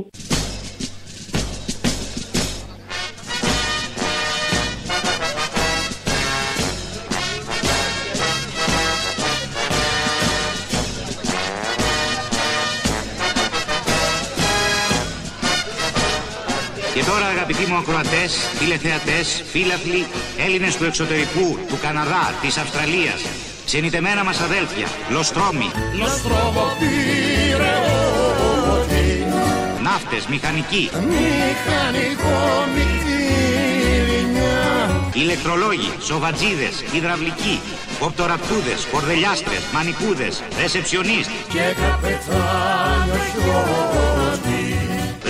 Αγαπητοί μου ακροατές, τηλεθεατές, φίλαθλοι, Έλληνες του εξωτερικού, του Καναδά, της Αυστραλίας, ξενιτεμένα μας αδέλφια, λοστρόμοι, Λοστρόμο πυρεώτη ναύτες, μηχανικοί, Μηχανικό μητήρινια ηλεκτρολόγοι, σοβατζίδες, υδραυλικοί, κοπτοραπτούδες, κορδελιάστρες, μανικούδες, ρεσεψιονίστ. Και καπετάνιος χιόνι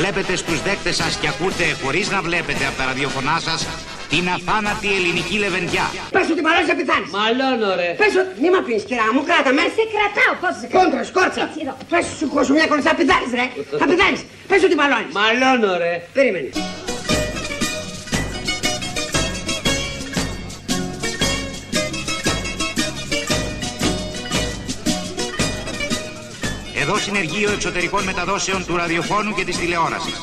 Βλέπετε στους δέκτες σας και ακούτε χωρίς να βλέπετε από τα ραδιοφωνά σας την αθάνατη ελληνική λεβεντιά. Πες ότι μαλώνεις να πεθάνεις. Μαλώνω ρε. Πες ότι μη μ' αφήνεις κυρά μου, κράτα με. Σε κρατάω, πώς σε κρατάω. Κόντρα, σκόρτσα. Πες σου χώσου μια κόρτσα, θα πεθάνεις ρε. Θα πεθάνεις. Πες ότι μαλώνεις. Μαλώνω ρε. Περίμενε. Εδώ συνεργείο εξωτερικών μεταδόσεων του ραδιοφώνου και της τηλεόρασης.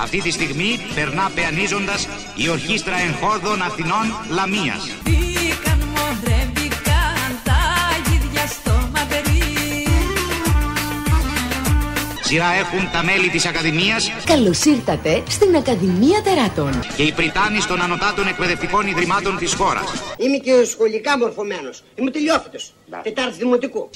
Αυτή τη στιγμή περνά πεανίζοντας η ορχήστρα εγχόρδων Αθηνών Λαμίας. Μπήκαν μοντρεμπήκαν τα γίδια στο Μαδρί Σειρά έχουν τα μέλη της Ακαδημίας Καλώς ήρθατε στην Ακαδημία Τεράτων. και οι πριτάνοι των ανωτάτων εκπαιδευτικών ιδρυμάτων της χώρας. Είμαι και σχολικά μορφωμένος. Είμαι τελειόφυτος. Τετάρτη δημοτικού.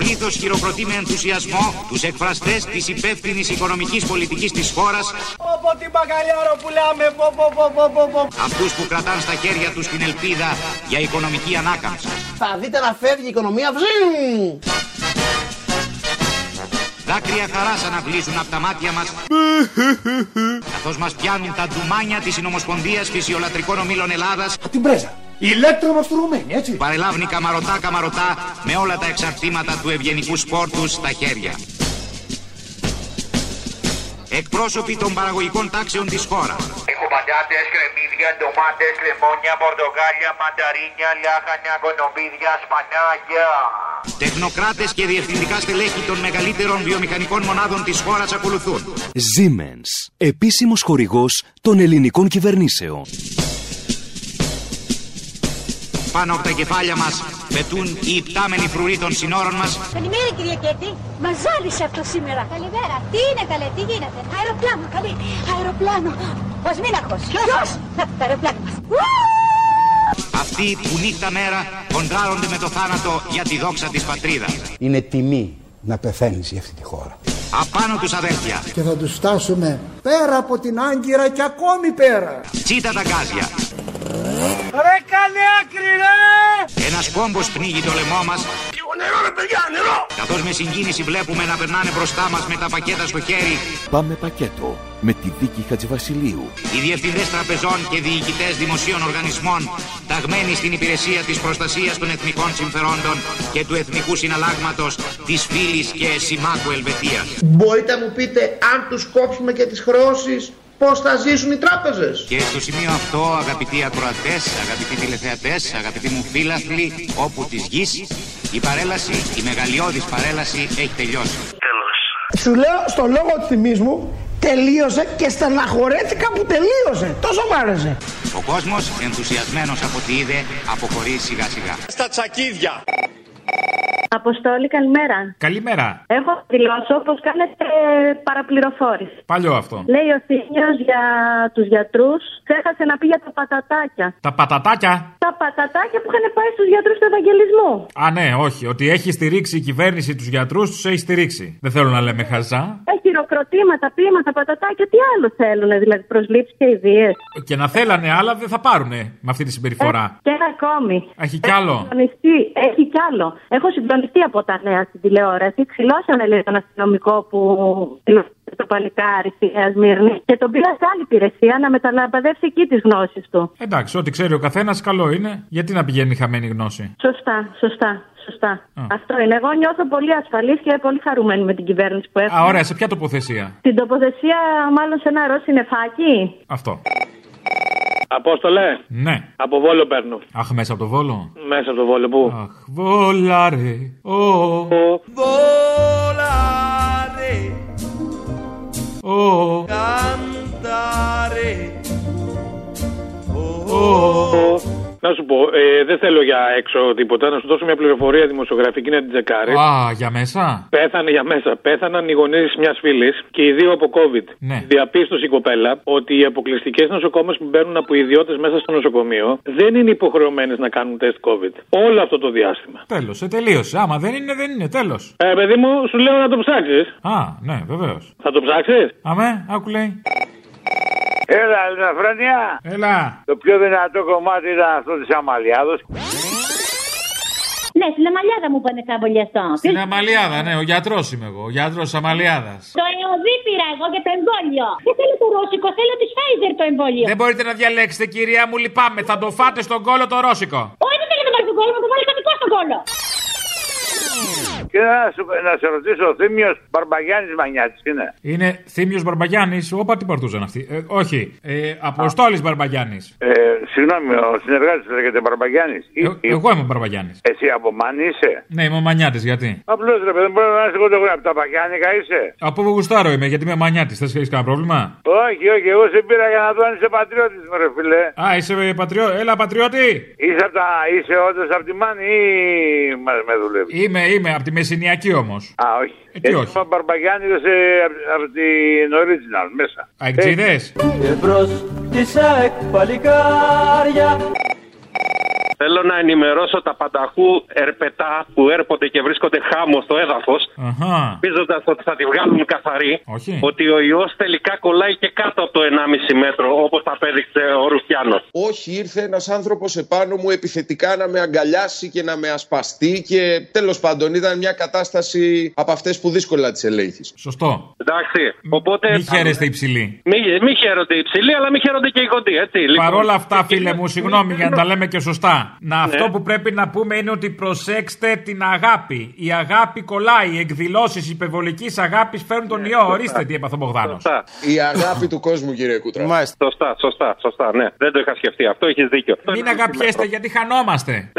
Το πλήθος χειροκροτεί με ενθουσιασμό τους εκφραστές της υπεύθυνης οικονομικής πολιτικής της χώρας, Όπω την μπακαλιάρο πουλάμε, πω πω πω πω πω πω. αυτούς που κρατάν στα χέρια τους την ελπίδα για οικονομική ανάκαμψη. Θα δείτε να φεύγει η οικονομία. Βζζιν! Δάκρυα χαράς αναβλύζουν από τα μάτια μας καθώς μας πιάνουν τα ντουμάνια της Συνομοσπονδίας Φυσιολατρικών Ομίλων Ελλάδας Την πρέζα. Η ηλέκτρο μας τουρουμένη, έτσι. παρελάβνει καμαρωτά καμαρωτά με όλα τα εξαρτήματα του ευγενικού σπόρτου στα χέρια. Εκπρόσωποι των παραγωγικών τάξεων της χώρας. Έχω πατάτες, κρεμμύδια, ντομάτες, λεμόνια, πορτοκάλια, μανταρίνια, λάχανα, κονομίδια, σπανάκια. Τεχνοκράτες και διευθυντικά στελέχη των μεγαλύτερων βιομηχανικών μονάδων της χώρας ακολουθούν. Siemens. Επίσημος χορηγός των ελληνικών κυβερνήσεων. Πάνω από τα κεφάλια μας πετούν οι υπτάμενοι φρουροί των συνόρων μας Καλημέρα κυρία Κέτη. Μας ζάλισε αυτό σήμερα. Καλημέρα. Τι είναι καλέ, τι γίνεται; Αεροπλάνο, καλή. Αεροπλάνο. Ο Σμίναχος. Ποιος; Να, το αεροπλάνο μας. Αυτοί που νύχτα μέρα κοντράρονται με το θάνατο για τη δόξα της πατρίδας. Είναι τιμή να πεθαίνεις για αυτή τη χώρα. Απάνω τους αδέρφια. Και θα τους φτάσουμε πέρα από την Άγκυρα και ακόμη πέρα. Τσίτα τα γκάζια. Ρε κάνε άκρη ρε. Ένας κόμπος πνίγει το λαιμό μας Λίγο νερό ρε παιδιά, νερό. καθώς με συγκίνηση βλέπουμε να περνάνε μπροστά μας με τα πακέτα στο χέρι Πάμε πακέτο με τη δίκη Χατζηβασιλείου. οι διευθυντές τραπεζών και διοικητές δημοσίων οργανισμών ταγμένοι στην υπηρεσία της προστασίας των εθνικών συμφερόντων και του εθνικού συναλλάγματος της φίλης και συμμάχου Ελβετίας. Μπορείτε να μου πείτε αν τους κόψουμε και τις χρεώσεις πώς θα ζήσουν οι τράπεζες. Και στο σημείο αυτό, αγαπητοί ακροατές, αγαπητοί τηλεθεατές, αγαπητοί μου φίλαθλοι, όπου της γης, η παρέλαση, η μεγαλειώδης παρέλαση έχει τελειώσει. Σου λέω στο λόγο του θυμίσμου τελείωσε και στεναχωρέθηκα που τελείωσε. Τόσο μ' άρεσε. Ο κόσμος, ενθουσιασμένος από ό,τι είδε, αποχωρεί σιγά σιγά. Στα τσακίδια. Αποστόλη, καλημέρα. Καλημέρα. Έχω δηλώσω πως κάνετε παραπληροφόρηση. Παλιό αυτό. Λέει ο Θήμιος για τους γιατρούς, ξέχασε να πει για τα πατατάκια. Τα πατατάκια; Τα πατατάκια που είχαν πάει στους γιατρούς του Ευαγγελισμού. Α, ναι, όχι. Ότι έχει στηρίξει η κυβέρνηση τους γιατρούς, τους έχει στηρίξει. Δεν θέλω να λέμε χαζά. Έχει χειροκροτήματα, ποίηματα, πατατάκια, τι άλλο θέλουν, δηλαδή προσλήψεις και ιδίε. Και να θέλανε άλλα, δεν θα πάρουνε με αυτή τη συμπεριφορά. Και ένα ακόμη. Έχει κι άλλο. Συντονιστεί, έχει κι άλλο. Έχω συντονιστεί από τα νέα στην τηλεόραση. Ξυλώσανε λέει τον αστυνομικό που το παλικάρι στη Νέα Σμύρνη και τον πήρα σε άλλη υπηρεσία να μεταλαμπαδεύσει εκεί τις γνώσεις του. Εντάξει, ό,τι ξέρει ο καθένας, καλό είναι. Γιατί να πηγαίνει χαμένη γνώση; Σωστά, σωστά. Σωστά. Αυτό είναι. Εγώ νιώθω πολύ ασφαλής και πολύ χαρούμενη με την κυβέρνηση που έχω. Α, ωραία, σε ποια τοποθεσία; Την τοποθεσία, μάλλον σε ένα ροζ συννεφάκι. Αυτό. Απόστολε. Ναι. Από βόλο παίρνω. Αχ, μέσα από το βόλο. Μέσα από το βόλο, πού; Αχ, βόλαρε. Ω. Volare, Ω. cantare. Να σου πω, ε, δεν θέλω για έξω τίποτα. Να σου δώσω μια πληροφορία δημοσιογραφική να την τσεκάρει. Α, για μέσα; Πέθανε για μέσα. Πέθαναν οι γονείς μιας φίλης και οι δύο από COVID. Ναι. Διαπίστωσε η κοπέλα ότι οι αποκλειστικές νοσοκόμες που μπαίνουν από ιδιώτες μέσα στο νοσοκομείο δεν είναι υποχρεωμένες να κάνουν τεστ COVID. Όλο αυτό το διάστημα. Τέλος, ε, τελείωσε. Άμα δεν είναι, δεν είναι. Τέλος. Ε, παιδί μου, σου λέω να το ψάξεις. Α, ναι, βεβαίως. Θα το ψάξεις; Αμέ, άκου λέει. Έλα, Ελληνοφρένια. Έλα. Το πιο δυνατό κομμάτι ήταν αυτό της Αμαλιάδος. Ναι, στην Αμαλιάδα μου είπανε να εμβολιαστώ. Στην Αμαλιάδα, ναι, ο γιατρός είμαι εγώ. Ο γιατρός Αμαλιάδας. Το ΕΟΔΗ πήρα εγώ για το εμβόλιο. Δεν θέλω το ρώσικο, θέλω τη Pfizer το εμβόλιο. Δεν μπορείτε να διαλέξετε, κυρία μου, λυπάμαι. Θα το φάτε στον κόλο το ρώσικο. Όχι, δεν θέλω να το βάλει στον κόλλο, μου το βάλει κανονικό στον κόλλο. Και να, σου, να σε ρωτήσω, ο Θήμιος Μπαρμπαγιάννης Μανιάτης είναι; Είναι Θήμιος Μπαρμπαγιάννης. Όπα τι παρτούζαν αυτοί. Ε, όχι. Ε, Αποστόλης Μπαρμπαγιάννης. Ε, συγγνώμη, ο συνεργάτης λέγεται Μπαρμπαγιάννης. Εγώ είμαι Μπαρμπαγιάννης. Εσύ από Μάνη είσαι; Ναι, είμαι ο Μανιάτης. Γιατί; Απλώς ρε παιδί, μπορεί να είσαι εγώ από τα Παγιάννικα είσαι; Από γουστάρω είμαι, γιατί είμαι Μανιάτης. Θες έχεις κανένα πρόβλημα; Όχι, όχι, εγώ σε πήρα για να δω αν είσαι πατριώτης, ρε φιλέ. Α, είσαι πατριώτη. Έλα, πατριώτη. Είσαι, από τα... είσαι όντως από τη Μάνη ή μα με δουλεύεις; Είμαι, είμαι, από τη Μεσηνιακή όμως. Α, όχι. Ε, τι όχι. Ο Μπαρμπαγιάννης είσαι από την original μέσα. Αεξίδε. Εμπρός της ΑΕΚ παλικάρια Θέλω να ενημερώσω τα πανταχού ερπετά που έρχονται και βρίσκονται χάμω στο έδαφος. Ελπίζοντα ότι θα τη βγάλουν καθαρή. Όχι. Ότι ο ιός τελικά κολλάει και κάτω από το 1,5 μέτρο, όπως τα απέδειξε ο Ρουφιάνος. Όχι, ήρθε ένας άνθρωπος επάνω μου επιθετικά να με αγκαλιάσει και να με ασπαστεί και τέλος πάντων ήταν μια κατάσταση από αυτές που δύσκολα τις ελέγχεις. Σωστό. Εντάξει. Οπότε. Μη χαίρεστε υψηλοί. Μη, μη χαίρονται οι υψηλοί, αλλά μη χαίρονται και οι κοντοί, έτσι. Λοιπόν, Παρόλα αυτά, φίλε μου, συγγνώμη για να τα λέμε και σωστά. Να Ναι. αυτό που πρέπει να πούμε είναι ότι προσέξτε την αγάπη. Η αγάπη κολλάει. Οι εκδηλώσεις υπερβολικής αγάπης φέρνουν τον ιό. Ορίστε τι έπαθε ο Μπογδάνος. Η αγάπη του κόσμου, κύριε Κούτρα. Σωστά, σωστά, σωστά. Ναι, δεν το είχα σκεφτεί αυτό, έχεις δίκιο. Μην αγαπιέστε γιατί χανόμαστε. (laughs)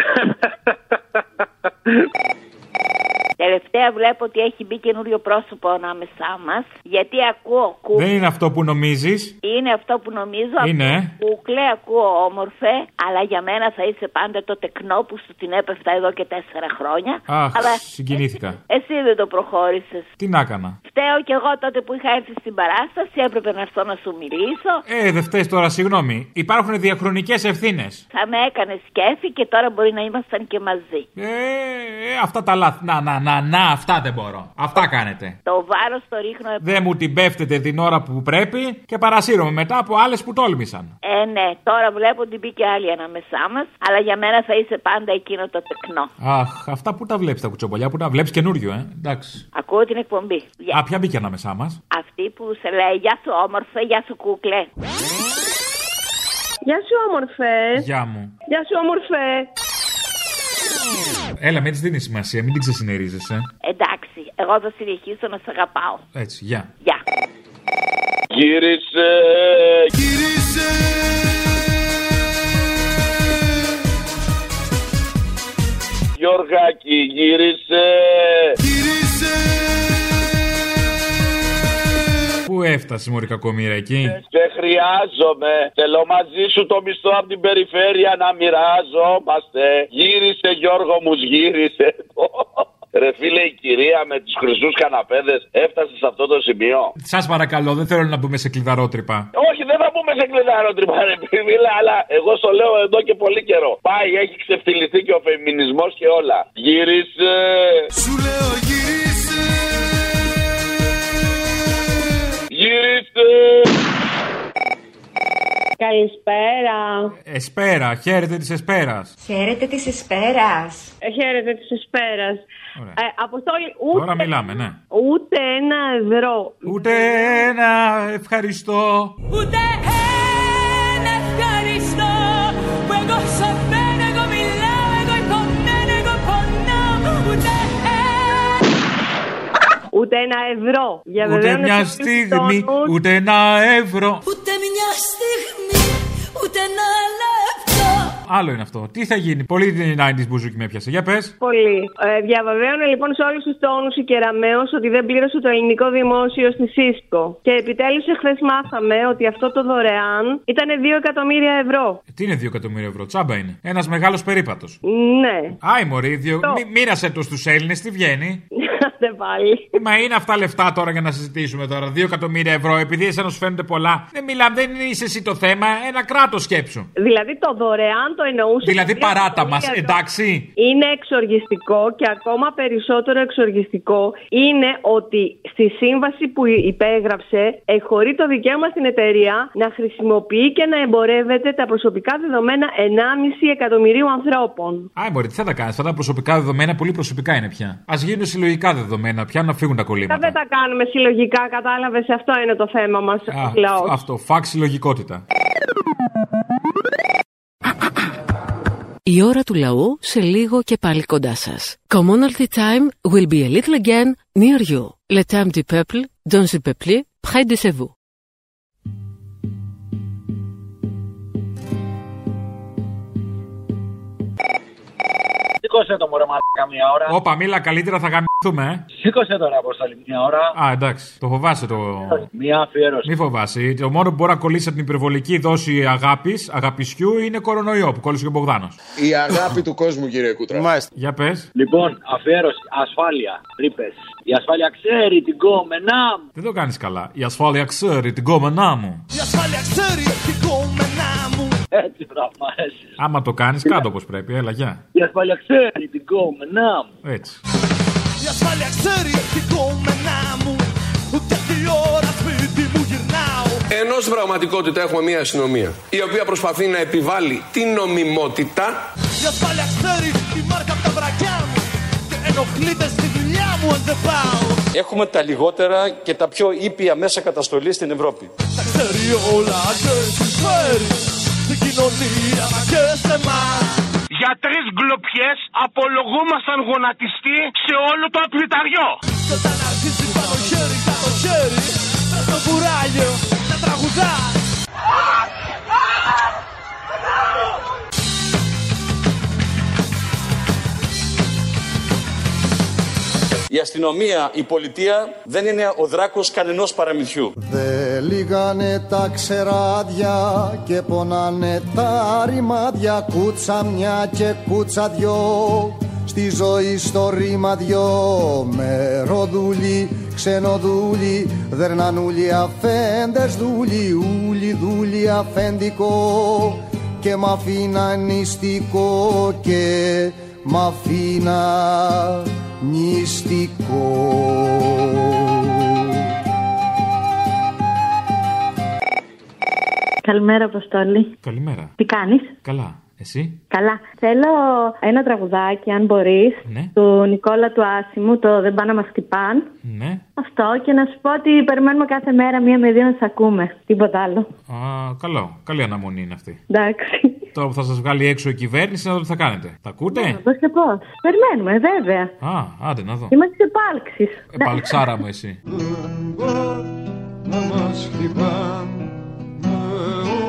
Τελευταία βλέπω ότι έχει μπει καινούριο πρόσωπο ανάμεσά μας. Γιατί ακούω κου... Δεν είναι αυτό που νομίζεις. Είναι αυτό που νομίζω. Είναι. Ακούω Κούκλε, ακούω όμορφε, αλλά για μένα θα είσαι πάντα το τεκνό που σου την έπεφτα εδώ και τέσσερα χρόνια. Αχ, αλλά συγκινήθηκα. εσύ δεν το προχώρησες. Τι να έκανα; Φταίω κι εγώ τότε που είχα έρθει στην παράσταση, έπρεπε να έρθω να σου μιλήσω. Ε, δεν φταίεις τώρα, συγγνώμη. Υπάρχουν διαχρονικές ευθύνες. Θα με έκανε σκέφη και τώρα μπορεί να ήμασταν και μαζί. Ε, αυτά τα λάθη. Να, να, να, να, αυτά δεν μπορώ. Αυτά κάνετε. Το βάρος το ρίχνω. Δεν μου την πέφτετε την ώρα που πρέπει και παρασύρωμαι μετά από άλλες που τόλμησαν. Ε, ναι, τώρα βλέπω ότι μπήκε άλλη ανάμεσά μας, αλλά για μένα θα είσαι πάντα εκείνο το τεκνό. Αχ, αυτά που τα βλέπεις τα κουτσομπολιά, που τα βλέπεις καινούριο, ε. Εντάξει. Ακούω την εκπομπή. Γεια. Α, ποια μπήκε ανάμεσά μας; Αυτή που σε λέει Γεια σου όμορφε, γεια σου κούκλε. Γεια σου, όμορφε. Γεια μου. Γεια σου, όμορφε. Έλα, μην τη δίνει σημασία, μην την ξεσυνερίζεσαι. Εντάξει, εγώ θα συνεχίσω να σε αγαπάω. Έτσι, γεια. Γεια. Γύρισε, γύρισε Γιώργακι, γύρισε Γύρισε Πού έφτασε μωρή κακομοίρα εκεί; Σε χρειάζομαι. Θέλω μαζί σου το μισθό από την περιφέρεια να μοιράζομαστε. Γύρισε Γιώργο μου, γύρισε. (laughs) Ρε φίλε, η κυρία με τους χρυσούς καναπέδες έφτασε σε αυτό το σημείο. Σας παρακαλώ, δεν θέλω να μπούμε σε κλειδαρότρυπα. Όχι, δεν θα πούμε σε κλειδαρότρυπα, ρε φίλε, αλλά εγώ στο λέω εδώ και πολύ καιρό. Πάει, έχει ξεφτυλιστεί και ο φεμινισμός και όλα. Γύρισε. Σου λέω γύρισε Γύρισε. Καλησπέρα. Εσπέρα, χαίρετε της Εσπέρας. Χαίρετε της Εσπέρας. χαίρετε της Εσπέρας. Ε, Αποστόλη, ούτε, Τώρα μιλάμε, ναι. ούτε ένα ευρώ. Ούτε ένα ευχαριστώ. Ούτε ένα ευχαριστώ που εγώ σε Ούτε ένα ευρώ. Για Ούτε βεβαίωνε μια τους στιγμή, τόνους. ούτε ένα ευρώ. Ούτε μια στιγμή, ούτε ένα λεπτό. Άλλο είναι αυτό. Τι θα γίνει; Πολύ την 90s μπουζούκι με έπιασε. Για πες. Πολύ. Ε, διαβεβαίωνε λοιπόν σε όλους τους τόνους η Κεραμαίο ότι δεν πλήρωσε το ελληνικό δημόσιο στη ΣΥΣΚΟ. Και επιτέλους εχθές μάθαμε ότι αυτό το δωρεάν ήταν 2 εκατομμύρια ευρώ. Τι είναι 2 εκατομμύρια ευρώ, τσάμπα είναι. Ένας μεγάλος περίπατος. Ναι. Άι, Μωρή, δυο... μη- μοίρασε το στου Έλληνες, τι βγαίνει; (laughs) είμαστε πάλι. Μα είναι αυτά λεφτά τώρα για να συζητήσουμε τώρα. 2 εκατομμύρια ευρώ, επειδή εσένα σου φαίνονται πολλά. Δεν μιλάμε, δεν είσαι εσύ το θέμα, ένα κράτος σκέψου. Δηλαδή το δωρεάν το εννοούσες. Δηλαδή κυρία παράτα μας, Σοφία, εντάξει. Είναι εξοργιστικό και ακόμα περισσότερο εξοργιστικό είναι ότι στη σύμβαση που υπέγραψε εχωρεί το δικαίωμα στην εταιρεία να χρησιμοποιεί και να εμπορεύεται τα προσωπικά δεδομένα 1,5 εκατομμυρίου ανθρώπων. Α, μπορεί, τι θα τα κάνεις. Αυτά τα προσωπικά δεδομένα πολύ προσωπικά είναι πια. Α γίνουν συλλογικά δεδομένα πια να φύγουν τα Τα κολλήματα. δεν τα κάνουμε συλλογικά, κατάλαβες. Αυτό είναι το θέμα μας. Α, αυτό, φαξ συλλογικότητα. Η ώρα του λαού σε λίγο και πάλι κοντά σας. Commonalty time will be a little again near you. Le temps du peuple, dans le peuple, près de chez vous. Σήκωσε το μωρέ μαλάκα μια ώρα. Όπα, μίλα καλύτερα θα γαμηθούμε, ε. Σήκωσε τώρα Αποστολή μια ώρα. Α, εντάξει, το φοβάσαι το. Μια αφιέρωση. Μη φοβάσαι. Το μόνο που μπορεί να κολλήσει από την υπερβολική δόση αγάπης, αγαπησιού, είναι κορονοϊό που κόλλησε και ο Μπογδάνος. Η αγάπη του κόσμου, κύριε Κούτρα. Μάλιστα. Για πες. Λοιπόν, αφιέρωση. Ασφάλεια. Τρύπες. Η ασφάλεια ξέρει την κόμενά μου. Δεν το κάνεις καλά. Η ασφάλεια ξέρει την κόμενά μου. Η ασφάλεια ξέρει την κόμενά μου. Έτσι, πράγμα, έτσι. Άμα το κάνεις, κάτω όπως πρέπει. Έλα, γεια. Η ασφάλεια ξέρει την κόμενά μου. Έτσι. Η ασφάλεια ξέρει την κόμενά μου Ούτε τι ώρα σπίτι μου γυρνάω Ενώ στην πραγματικότητα έχουμε μια αστυνομία η οποία προσπαθεί να επιβάλλει την νομιμότητα. Η ασφάλεια ξέρει τη μάρκα από τα βρακιά μου Και ενοχλείται στη δουλειά μου αν δεν πάω Έχουμε τα λιγότερα και τα πιο ήπια μέσα καταστολής στην Ευρώπη. Τα ξέρει όλα και συμφέρει Στην κοινωνία μας και σε εμάς Για τρεις γκλοπιές απολογούμασταν γονατιστή σε όλο το απληταριό. Και όταν αρχίζει πάνω χέρι κάτω χέρι Μες στο κουράγιο να τραγουδάς Η αστυνομία, η πολιτεία δεν είναι ο δράκος κανενός παραμυθιού. Δε λίγανε τα ξεράδια και πονάνε τα ρημάδια. Κούτσα μια και κούτσα δυο Στη ζωή στο ρήμα δυο. Με ροδούλι, ξενοδούλι Δερνανούλι αφέντες δούλι. Ούλι δούλι αφεντικό Και μ' αφήνα νηστικό Και μ' αφήνα νηστικό Καλημέρα, Αποστόλη. Καλημέρα. Τι κάνεις; Καλά. Εσύ; Καλά. Θέλω ένα τραγουδάκι, αν μπορείς, Ναι. του Νικόλα του Άσιμου, το Δεν πάνε να μας χτυπάν. Ναι. Αυτό και να σου πω ότι περιμένουμε κάθε μέρα μία με δύο να σε ακούμε. Τίποτα άλλο. Α, καλό. Καλή αναμονή είναι αυτή. Εντάξει. Τώρα που θα σας βγάλει έξω η κυβέρνηση, να δω τι θα κάνετε. Τα ακούτε; Πώ και πώ. Περιμένουμε, βέβαια. Α, άντε να δω. Είμαστε σε πάλξει. Επαλξάρα μου εσύ. να μας χτυπάν με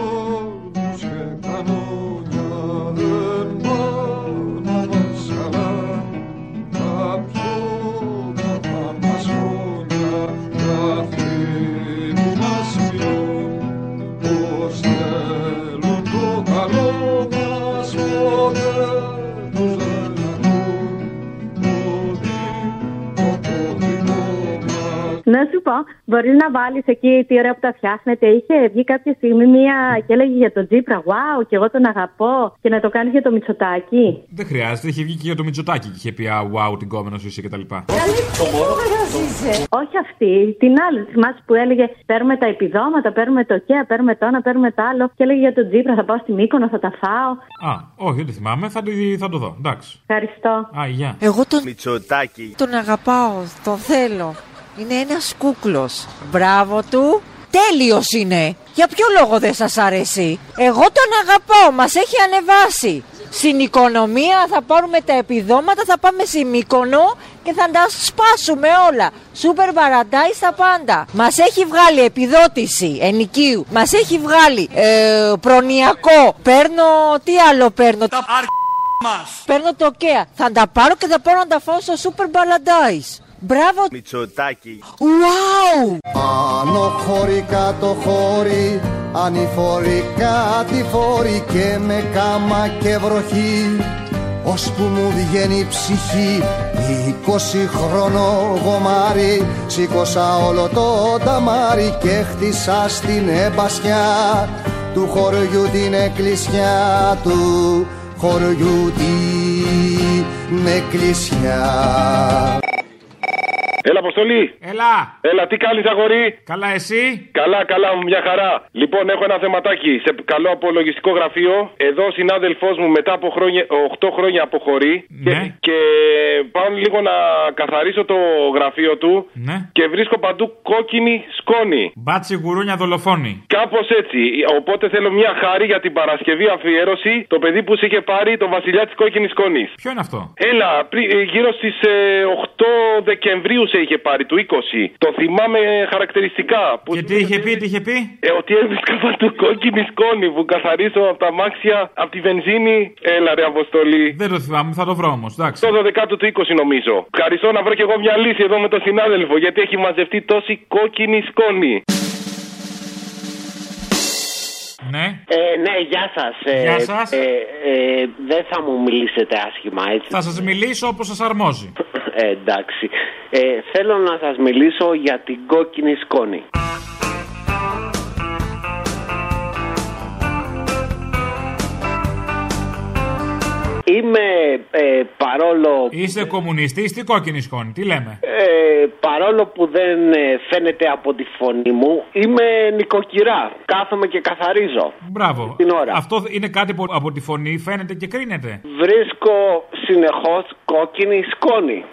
Να σου πω, μπορείς να βάλεις εκεί τη ώρα που τα φτιάχνετε. Είχε βγει κάποια στιγμή μία και έλεγε για τον Τζίπρα, Wow, και εγώ τον αγαπώ. Και να το κάνει για το Μητσοτάκι. Δεν χρειάζεται, είχε βγει και για το Μητσοτάκι και είχε πει Α, wow, την κόμενο σου είσαι κτλ. Όχι αυτή, την άλλη. Θυμάσαι που έλεγε Παίρνουμε τα επιδόματα, παίρνουμε το ΚΕΑ, παίρνουμε το ένα, παίρουμε το άλλο. Και έλεγε για τον Τζίπρα, θα πάω στη Μύκονο, θα τα φάω. Α, όχι, δεν τη θυμάμαι, θα το, θα το δω. Εντάξει. Ευχαριστώ. Α, γεια. Εγώ τον, Μητσοτάκι. τον αγαπάω, τον θέλω. Είναι ένας κούκλος. Μπράβο του. Τέλειος είναι. Για ποιο λόγο δεν σας αρέσει; Εγώ τον αγαπώ, μας έχει ανεβάσει. Στην οικονομία θα πάρουμε τα επιδόματα, θα πάμε σε Μύκονο και θα τα σπάσουμε όλα. Σούπερ παραντάις στα πάντα. Μας έχει βγάλει επιδότηση ενοικίου. Μας έχει βγάλει ε, προνοιακό. Παίρνω, τι άλλο παίρνω; Τα μας. Παίρνω το ΚΕΑ. Θα τα πάρω και θα πάω να τα φάω στο Σούπερ Paradise. Μπράβο. Μητσοτάκι. Wow! Άνω χώρι κάτω χώρι Ανηφορικά τη φόρη και με κάμα και βροχή Ώσπου μου βγαίνει η ψυχή Είκοσι χρόνο γομάρι Σήκωσα όλο το ταμάρι Και χτίσα στην εμπασιά Του χωριού την εκκλησιά Του χωριού την εκκλησιά Έλα, Αποστολή. Έλα. Έλα, τι κάνεις, αγορί. Καλά, εσύ; Καλά, καλά, μια χαρά. Λοιπόν, έχω ένα θεματάκι. Σε καλό απολογιστικό γραφείο. Εδώ ο συνάδελφός μου μετά από χρόνια, 8 χρόνια αποχωρεί. Ναι. Και, και πάω λίγο να καθαρίσω το γραφείο του. Ναι. Και βρίσκω παντού κόκκινη σκόνη. Μπάτσι γουρούνια δολοφόνη. Κάπως έτσι. Οπότε θέλω μια χάρη για την Παρασκευή αφιέρωση. Το παιδί που σε είχε πάρει, το βασιλιά της κόκκινης σκόνης. Ποιο είναι αυτό; Έλα, πρι- ε, γύρω στις 8 Δεκεμβρίου σε είχε πάρει, του 20. Το θυμάμαι χαρακτηριστικά. Που Και τι είχε πει, τι είχε πει; ε, ότι έβρισκα παντού κόκκινη σκόνη που καθαρίσω από τα μάξια, από τη βενζίνη. Έλα, ρε Αποστολή. Δεν το θυμάμαι, θα το βρω όμως. Εντάξει. Το 12 του 20 νομίζω. Ευχαριστώ να βρω κι εγώ μια λύση εδώ με τον συνάδελφο γιατί έχει μαζευτεί τόση κόκκινη σκόνη. Ναι. Ε, ναι, γεια σας. Γεια σας. Ε, ε, δεν θα μου μιλήσετε άσχημα, έτσι. Θα σας μιλήσω όπως σας αρμόζει. (laughs) Ε, εντάξει. Ε, θέλω να σας μιλήσω για την κόκκινη σκόνη. Είμαι ε, παρόλο, Είστε κομμουνιστής ή κόκκινη σκόνη, τι λέμε; ε, παρόλο που δεν ε, φαίνεται από τη φωνή μου, είμαι νοικοκυρά. Κάθομαι και καθαρίζω. Μπράβο. Την ώρα. Αυτό είναι κάτι που από τη φωνή φαίνεται και κρίνεται. Βρίσκω συνεχώς κόκκινη σκόνη.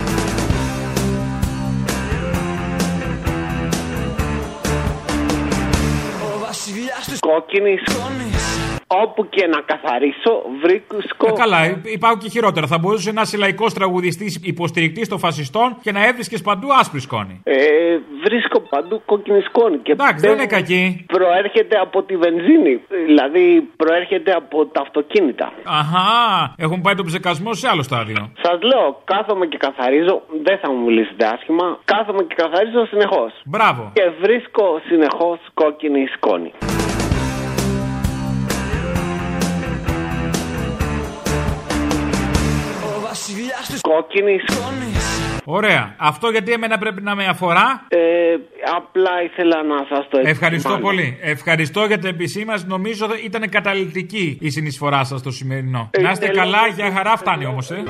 Κόκκινη σκόνης. Όπου και να καθαρίσω, βρίσκω. Ε, καλά, υ- υπάρχουν και χειρότερα. Θα μπορούσε να είσαι λαϊκός τραγουδιστής υποστηρικτής των φασιστών και να έβρισκες παντού άσπρη σκόνη. Ε, βρίσκω παντού κόκκινη σκόνη. Και Εντάξει, δεν είναι κακή. Προέρχεται από τη βενζίνη. Δηλαδή, προέρχεται από τα αυτοκίνητα. Αχά, έχουν πάει τον ψεκασμό σε άλλο στάδιο. Σας λέω, κάθομαι και καθαρίζω. Δεν θα μου μιλήσετε άσχημα. Κάθομαι και καθαρίζω συνεχώς. Μπράβο. Και βρίσκω συνεχώς κόκκινη σκόνη. Κόκκινης σκόνη. Ωραία. Αυτό γιατί εμένα πρέπει να με αφορά; Ε, απλά ήθελα να σας το Ευχαριστώ επισημάνω. πολύ. Ευχαριστώ για την επισήμανση. Νομίζω ότι ήταν καταληκτική η συνεισφορά σας στο σημερινό. να είστε τελείως. καλά, για χαρά φτάνει όμως, ε.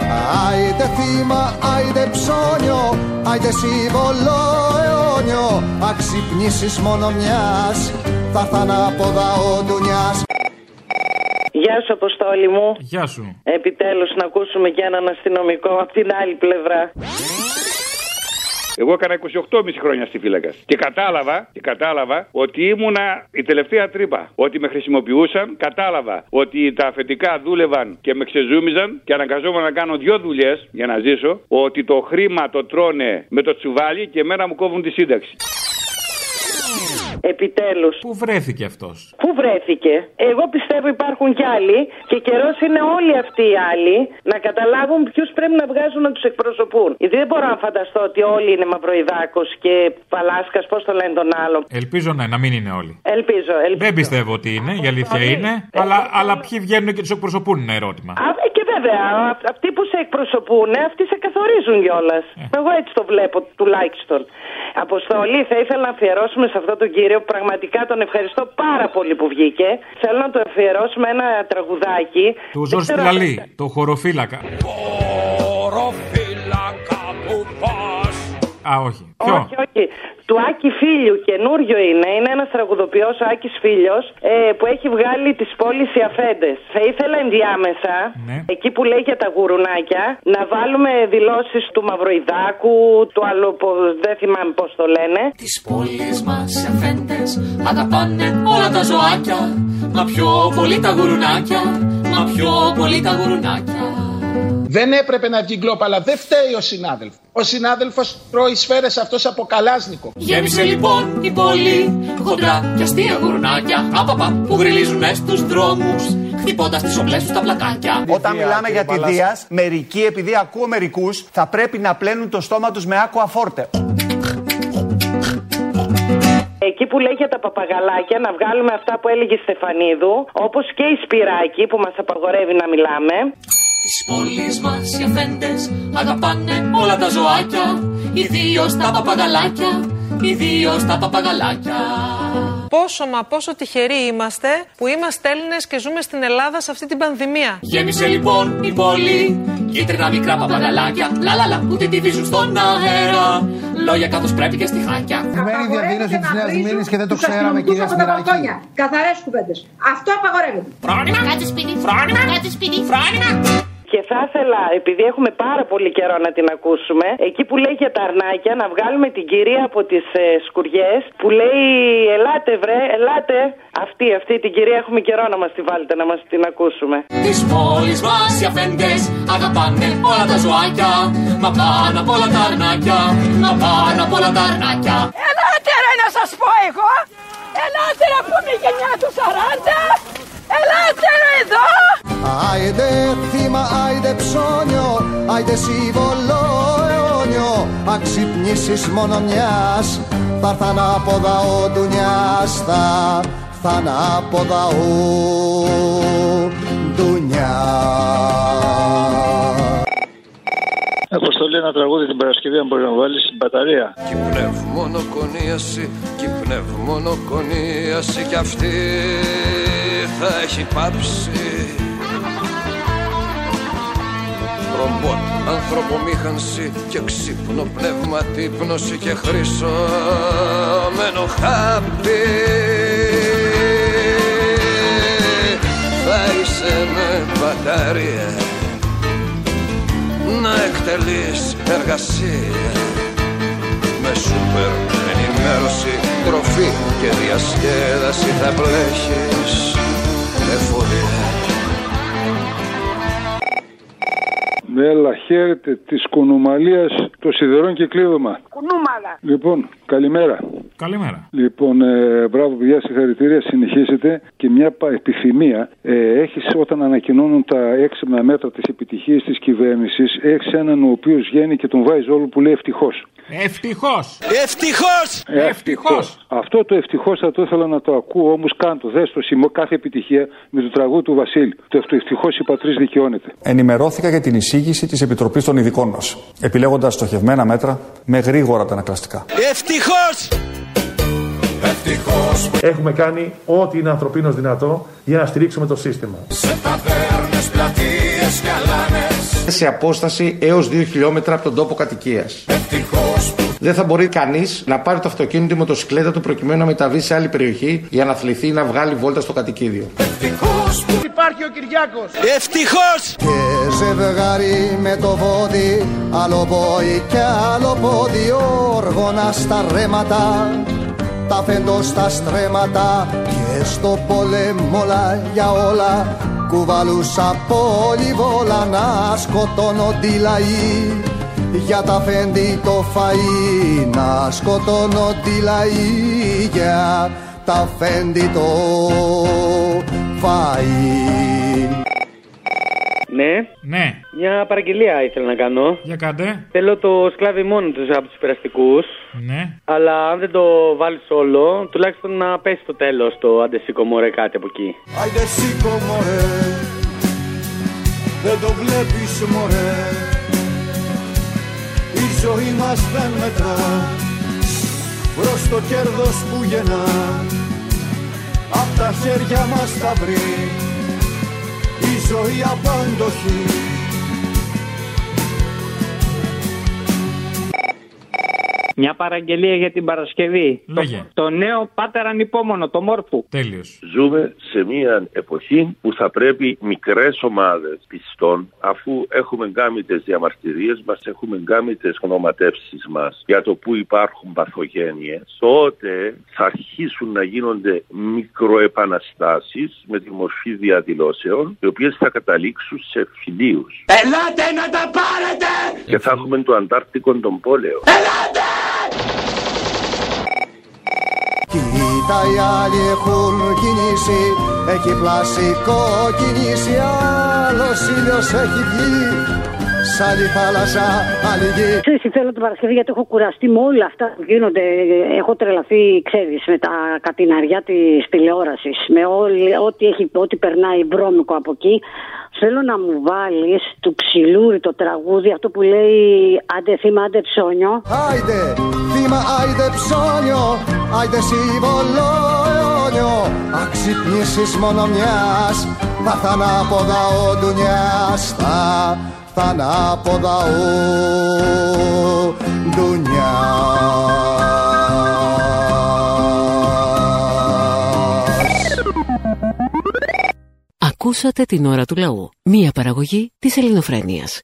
Άιντε θύμα, άιντε ψώνιο, άιντε σύμβολο αιώνιο Αξυπνήσεις μόνο μιας, θα έρθαν από δαό ντουνιάς Γεια σου, Αποστόλη μου. Γεια σου. Επιτέλους να ακούσουμε και έναν αστυνομικό από την άλλη πλευρά. Εγώ έκανα 28,5 χρόνια στη φύλακα. Και κατάλαβα, και κατάλαβα ότι ήμουνα η τελευταία τρύπα. Ότι με χρησιμοποιούσαν, κατάλαβα ότι τα αφεντικά δούλευαν και με ξεζούμιζαν και αναγκαζόμουν να κάνω δυο δουλειές για να ζήσω. Ότι το χρήμα το τρώνε με το τσουβάλι και εμένα μου κόβουν τη σύνταξη. Επιτέλους. Πού βρέθηκε αυτός; Πού βρέθηκε; Εγώ πιστεύω υπάρχουν κι άλλοι και καιρός είναι όλοι αυτοί οι άλλοι να καταλάβουν ποιους πρέπει να βγάζουν να τους εκπροσωπούν. Γιατί δεν μπορώ να φανταστώ ότι όλοι είναι Μαυροϊδάκος και Παλάσκας, πώς το λένε τον άλλο. Ελπίζω ναι, να μην είναι όλοι. Ελπίζω, ελπίζω. Δεν πιστεύω ότι είναι, η αλήθεια είναι. Αλλά, αλλά ποιοι βγαίνουν και τους εκπροσωπούν είναι ερώτημα. Α, ε, και βέβαια, α- αυτοί που σε εκπροσωπούν, αυτοί σε καθορίζουν κιόλας. Εγώ έτσι το βλέπω τουλάχιστον. Αποστολή, θα ήθελα να αφιερώσουμε σε αυτόν τον κύριο. Πραγματικά τον ευχαριστώ πάρα πολύ που βγήκε. Θέλω να το αφιερώσουμε ένα τραγουδάκι. Του Ζόρς ξέρω- Σπιλαλή, το χωροφύλακα. Οροφύλακα που πας Α, όχι. Ποιο; Όχι, όχι. Του Άκη Φίλιου, καινούριο είναι. Είναι ένας τραγουδοποιός, ο Άκης Φίλιος, ε, που έχει βγάλει τις πόλεις οι αφέντες. Θα ήθελα ενδιάμεσα, Ναι. εκεί που λέει για τα γουρουνάκια, να βάλουμε δηλώσεις του Μαυροϊδάκου, του άλλου, που δεν θυμάμαι πώς το λένε. Τις πόλεις μας εφέντες αγαπάνε όλα τα ζωάκια Μα πιο πολύ τα γουρουνάκια, μα πιο πολύ τα γουρουνάκια Δεν έπρεπε να βγει γκλόπ, αλλά δεν φταίει ο συνάδελφος. Ο συνάδελφος τρώει σφαίρες αυτός από καλάσνικο. Γέμισε λοιπόν η πόλη χοντρά και αστεία γουρουνάκια Απαπα που γριλίζουν στους δρόμους χτυπώντας τις οπλές τους τα πλακάκια Όταν μιλάμε για τη Δίας, μερικοί, επειδή ακούω μερικούς, θα πρέπει να πλένουν το στόμα τους με άκουα φόρτε. Εκεί που λέει για τα παπαγαλάκια, να βγάλουμε αυτά που έλεγε η Στεφανίδου, όπως και η Σπυράκη που μας απαγορεύει να μιλάμε. Της πόλης μας οι αφέντες αγαπάνε όλα τα ζωάκια Ιδίως τα παπαγαλάκια, ιδίως τα παπαγαλάκια. Πόσο μα πόσο τυχεροί είμαστε που είμαστε Έλληνες και ζούμε στην Ελλάδα σε αυτή την πανδημία. Γέμισε λοιπόν η πόλη Κίτρινα μικρά παπαγαλάκια Λαλαλα που την τυβίζουν στον αέρα. Λόγια καθώς πρέπει και στη χάκια Σημαίνει διαδήλωση της Νέας Μήνη και δεν το ξέραμε, κυρία Σπυράκη. Καθαρές κουβέντες. Αυτό απαγορεύεται. Φρόνημα, κάτσε σπίτι, φρόνημα, κάτσε σπίτι, φρόνημα Και θα ήθελα, επειδή έχουμε πάρα πολύ καιρό να την ακούσουμε, εκεί που λέει για τα αρνάκια, να βγάλουμε την κυρία από τις ε, σκουριές που λέει Ελάτε, βρε, ελάτε. Αυτή, αυτή την κυρία έχουμε καιρό να μας τη βάλετε, να μας την ακούσουμε. Της πόλης μας οι αφέντες αγαπάνε όλα τα ζωάκια Μα πάνω απ' όλα τα αρνάκια, μα πάνω απ' όλα τα αρνάκια Ελάτε ρε να σας πω εγώ. Ελάτε να πούμε η γενιά τους 40. Ελάτε ρε εδώ. Άιντε θύμα, άιντε ψώνιο, άιντε σύμβολο αιώνιο. Αξυπνήσεις μόνο μιας, θα έρθαν από δαό ντουνιάς Θα έρθαν από δαό ντουνιάς Αποστολή ένα τραγούδι την Παρασκευή αν μπορεί να βάλεις στην μπαταρία. Κι πνευμονοκονίαση, κι πνευμονοκονίαση κι αυτή θα έχει πάψει Ρομπότ, ανθρωπομήχανση και ξύπνο πνεύμα τύπνωση και χρυσόμενο χάπι Θα είσαι με μπαταρία να εκτελείς εργασία με σούπερ ενημέρωση, τροφή και διασκέδαση θα πλέχεις εφορία. Έλα, χαίρετε της κουνουμαλίας των σιδερών και κλείδωμα. Κουνούμαλα. Λοιπόν, καλημέρα. Καλημέρα. Λοιπόν, ε, μπράβο παιδιά, συγχαρητήρια, συνεχίσετε. Και μια πα- επιθυμία. Ε, έχεις όταν ανακοινώνουν τα έξυπνα μέτρα της επιτυχίας της κυβέρνησης, έχεις έναν ο οποίος βγαίνει και τον βάζει όλο που λέει ευτυχώς. Ευτυχώς! Ευτυχώς! Ευτυχώς! Αυτό το ευτυχώς θα το ήθελα να το ακούω, όμως κάντο. Δες το σημείο κάθε επιτυχία με το τραγούδι του Βασίλη. Το ευτυχώς η πατρίς δικαιώνεται. Ενημερώθηκα για την εισήγηση της Επιτροπής των Ειδικών μας, επιλέγοντας στοχευμένα μέτρα με γρήγορα αντανακλαστικά. Ευτυχώς! Έχουμε κάνει ό,τι είναι ανθρωπίνως δυνατό για να στηρίξουμε το σύστημα. Σε ταβέρνες, πλατείες και αλάνες Σε απόσταση έως 2 χιλιόμετρα από τον τόπο κατοικίας. Ευτυχώς που Δεν θα μπορεί κανείς να πάρει το αυτοκίνητο ή μοτοσυκλέτα του προκειμένου να μεταβεί σε άλλη περιοχή για να αθληθεί ή να βγάλει βόλτα στο κατοικίδιο. Ευτυχώς που Υπάρχει ο Κυριάκος. Ευτυχώς! Και ζευγάρι με το βόδι Άλλο πόη και άλλο πόδι Όργωνα στα ρέματα Τα φέντο στα στρέμματα Και στο πόλεμο όλα για όλα Κουβαλούσα πολυβόλα Να σκοτώνονται οι λαοί για τα φέντη το φαΐ να σκοτώνονται οι λαοί για τα φέντη το φαΐ. Ναι. Ναι. Μια παραγγελία ήθελα να κάνω. Για κάντε. Θέλω το σκλάβι μόνο τους από τους περαστικούς. Ναι. Αλλά αν δεν το βάλεις όλο, τουλάχιστον να πέσει το τέλος το αντεσίκο μωρέ κάτι από εκεί. Άιντε σήκω μωρέ Δεν το βλέπεις μωρέ Η ζωή μας δεν μετρά. Προς το κέρδος που γεννά. Απ' τα χέρια μας θα βρει Η ζωή απάντοχη Μια παραγγελία για την Παρασκευή. Λέγε. Το, το νέο πάτερ ανυπόμονο, το μόρφου. Τέλειος. Ζούμε σε μια εποχή που θα πρέπει μικρές ομάδες πιστών, αφού έχουμε κάνει τις διαμαρτυρίες μας, έχουμε κάνει τις γνωματεύσεις μας για το που υπάρχουν παθογένειες, τότε θα αρχίσουν να γίνονται μικροεπαναστάσεις με τη μορφή διαδηλώσεων, οι οποίες θα καταλήξουν σε φιλίους. Ελάτε να τα πάρετε! Και θα έχουμε το Αντάρτικο τον πόλεμο. Κοίτα οι άλλοι έχουν κινήσει. Έχει πλασικό κινήσει Άλλος ήλιος έχει βγει άλλη θάλασσα, άλλη γη. Ξέρεις, τι θέλω την Παρασκευή γιατί έχω κουραστεί με όλα αυτά που γίνονται. Έχω τρελαθεί, ξέρεις, με τα κατηναριά της τηλεόρασης. Με όλη, ό,τι, έχει, ό,τι περνάει βρώμικο από εκεί. Θέλω να μου βάλεις του ξυλούρι το τραγούδι, αυτό που λέει άντε θύμα, άντε ψώνιο. Άιντε, θύμα, άιντε ψώνιο, άιντε σύμβολο αιώνιο. Αξυπνήσεις μόνο μιας, θα θανάποδα ο ντουνιάς, θα θανάποδα ο ντουνιάς. Ακούσατε την ώρα του λαού. Μία παραγωγή της ελληνοφρένειας.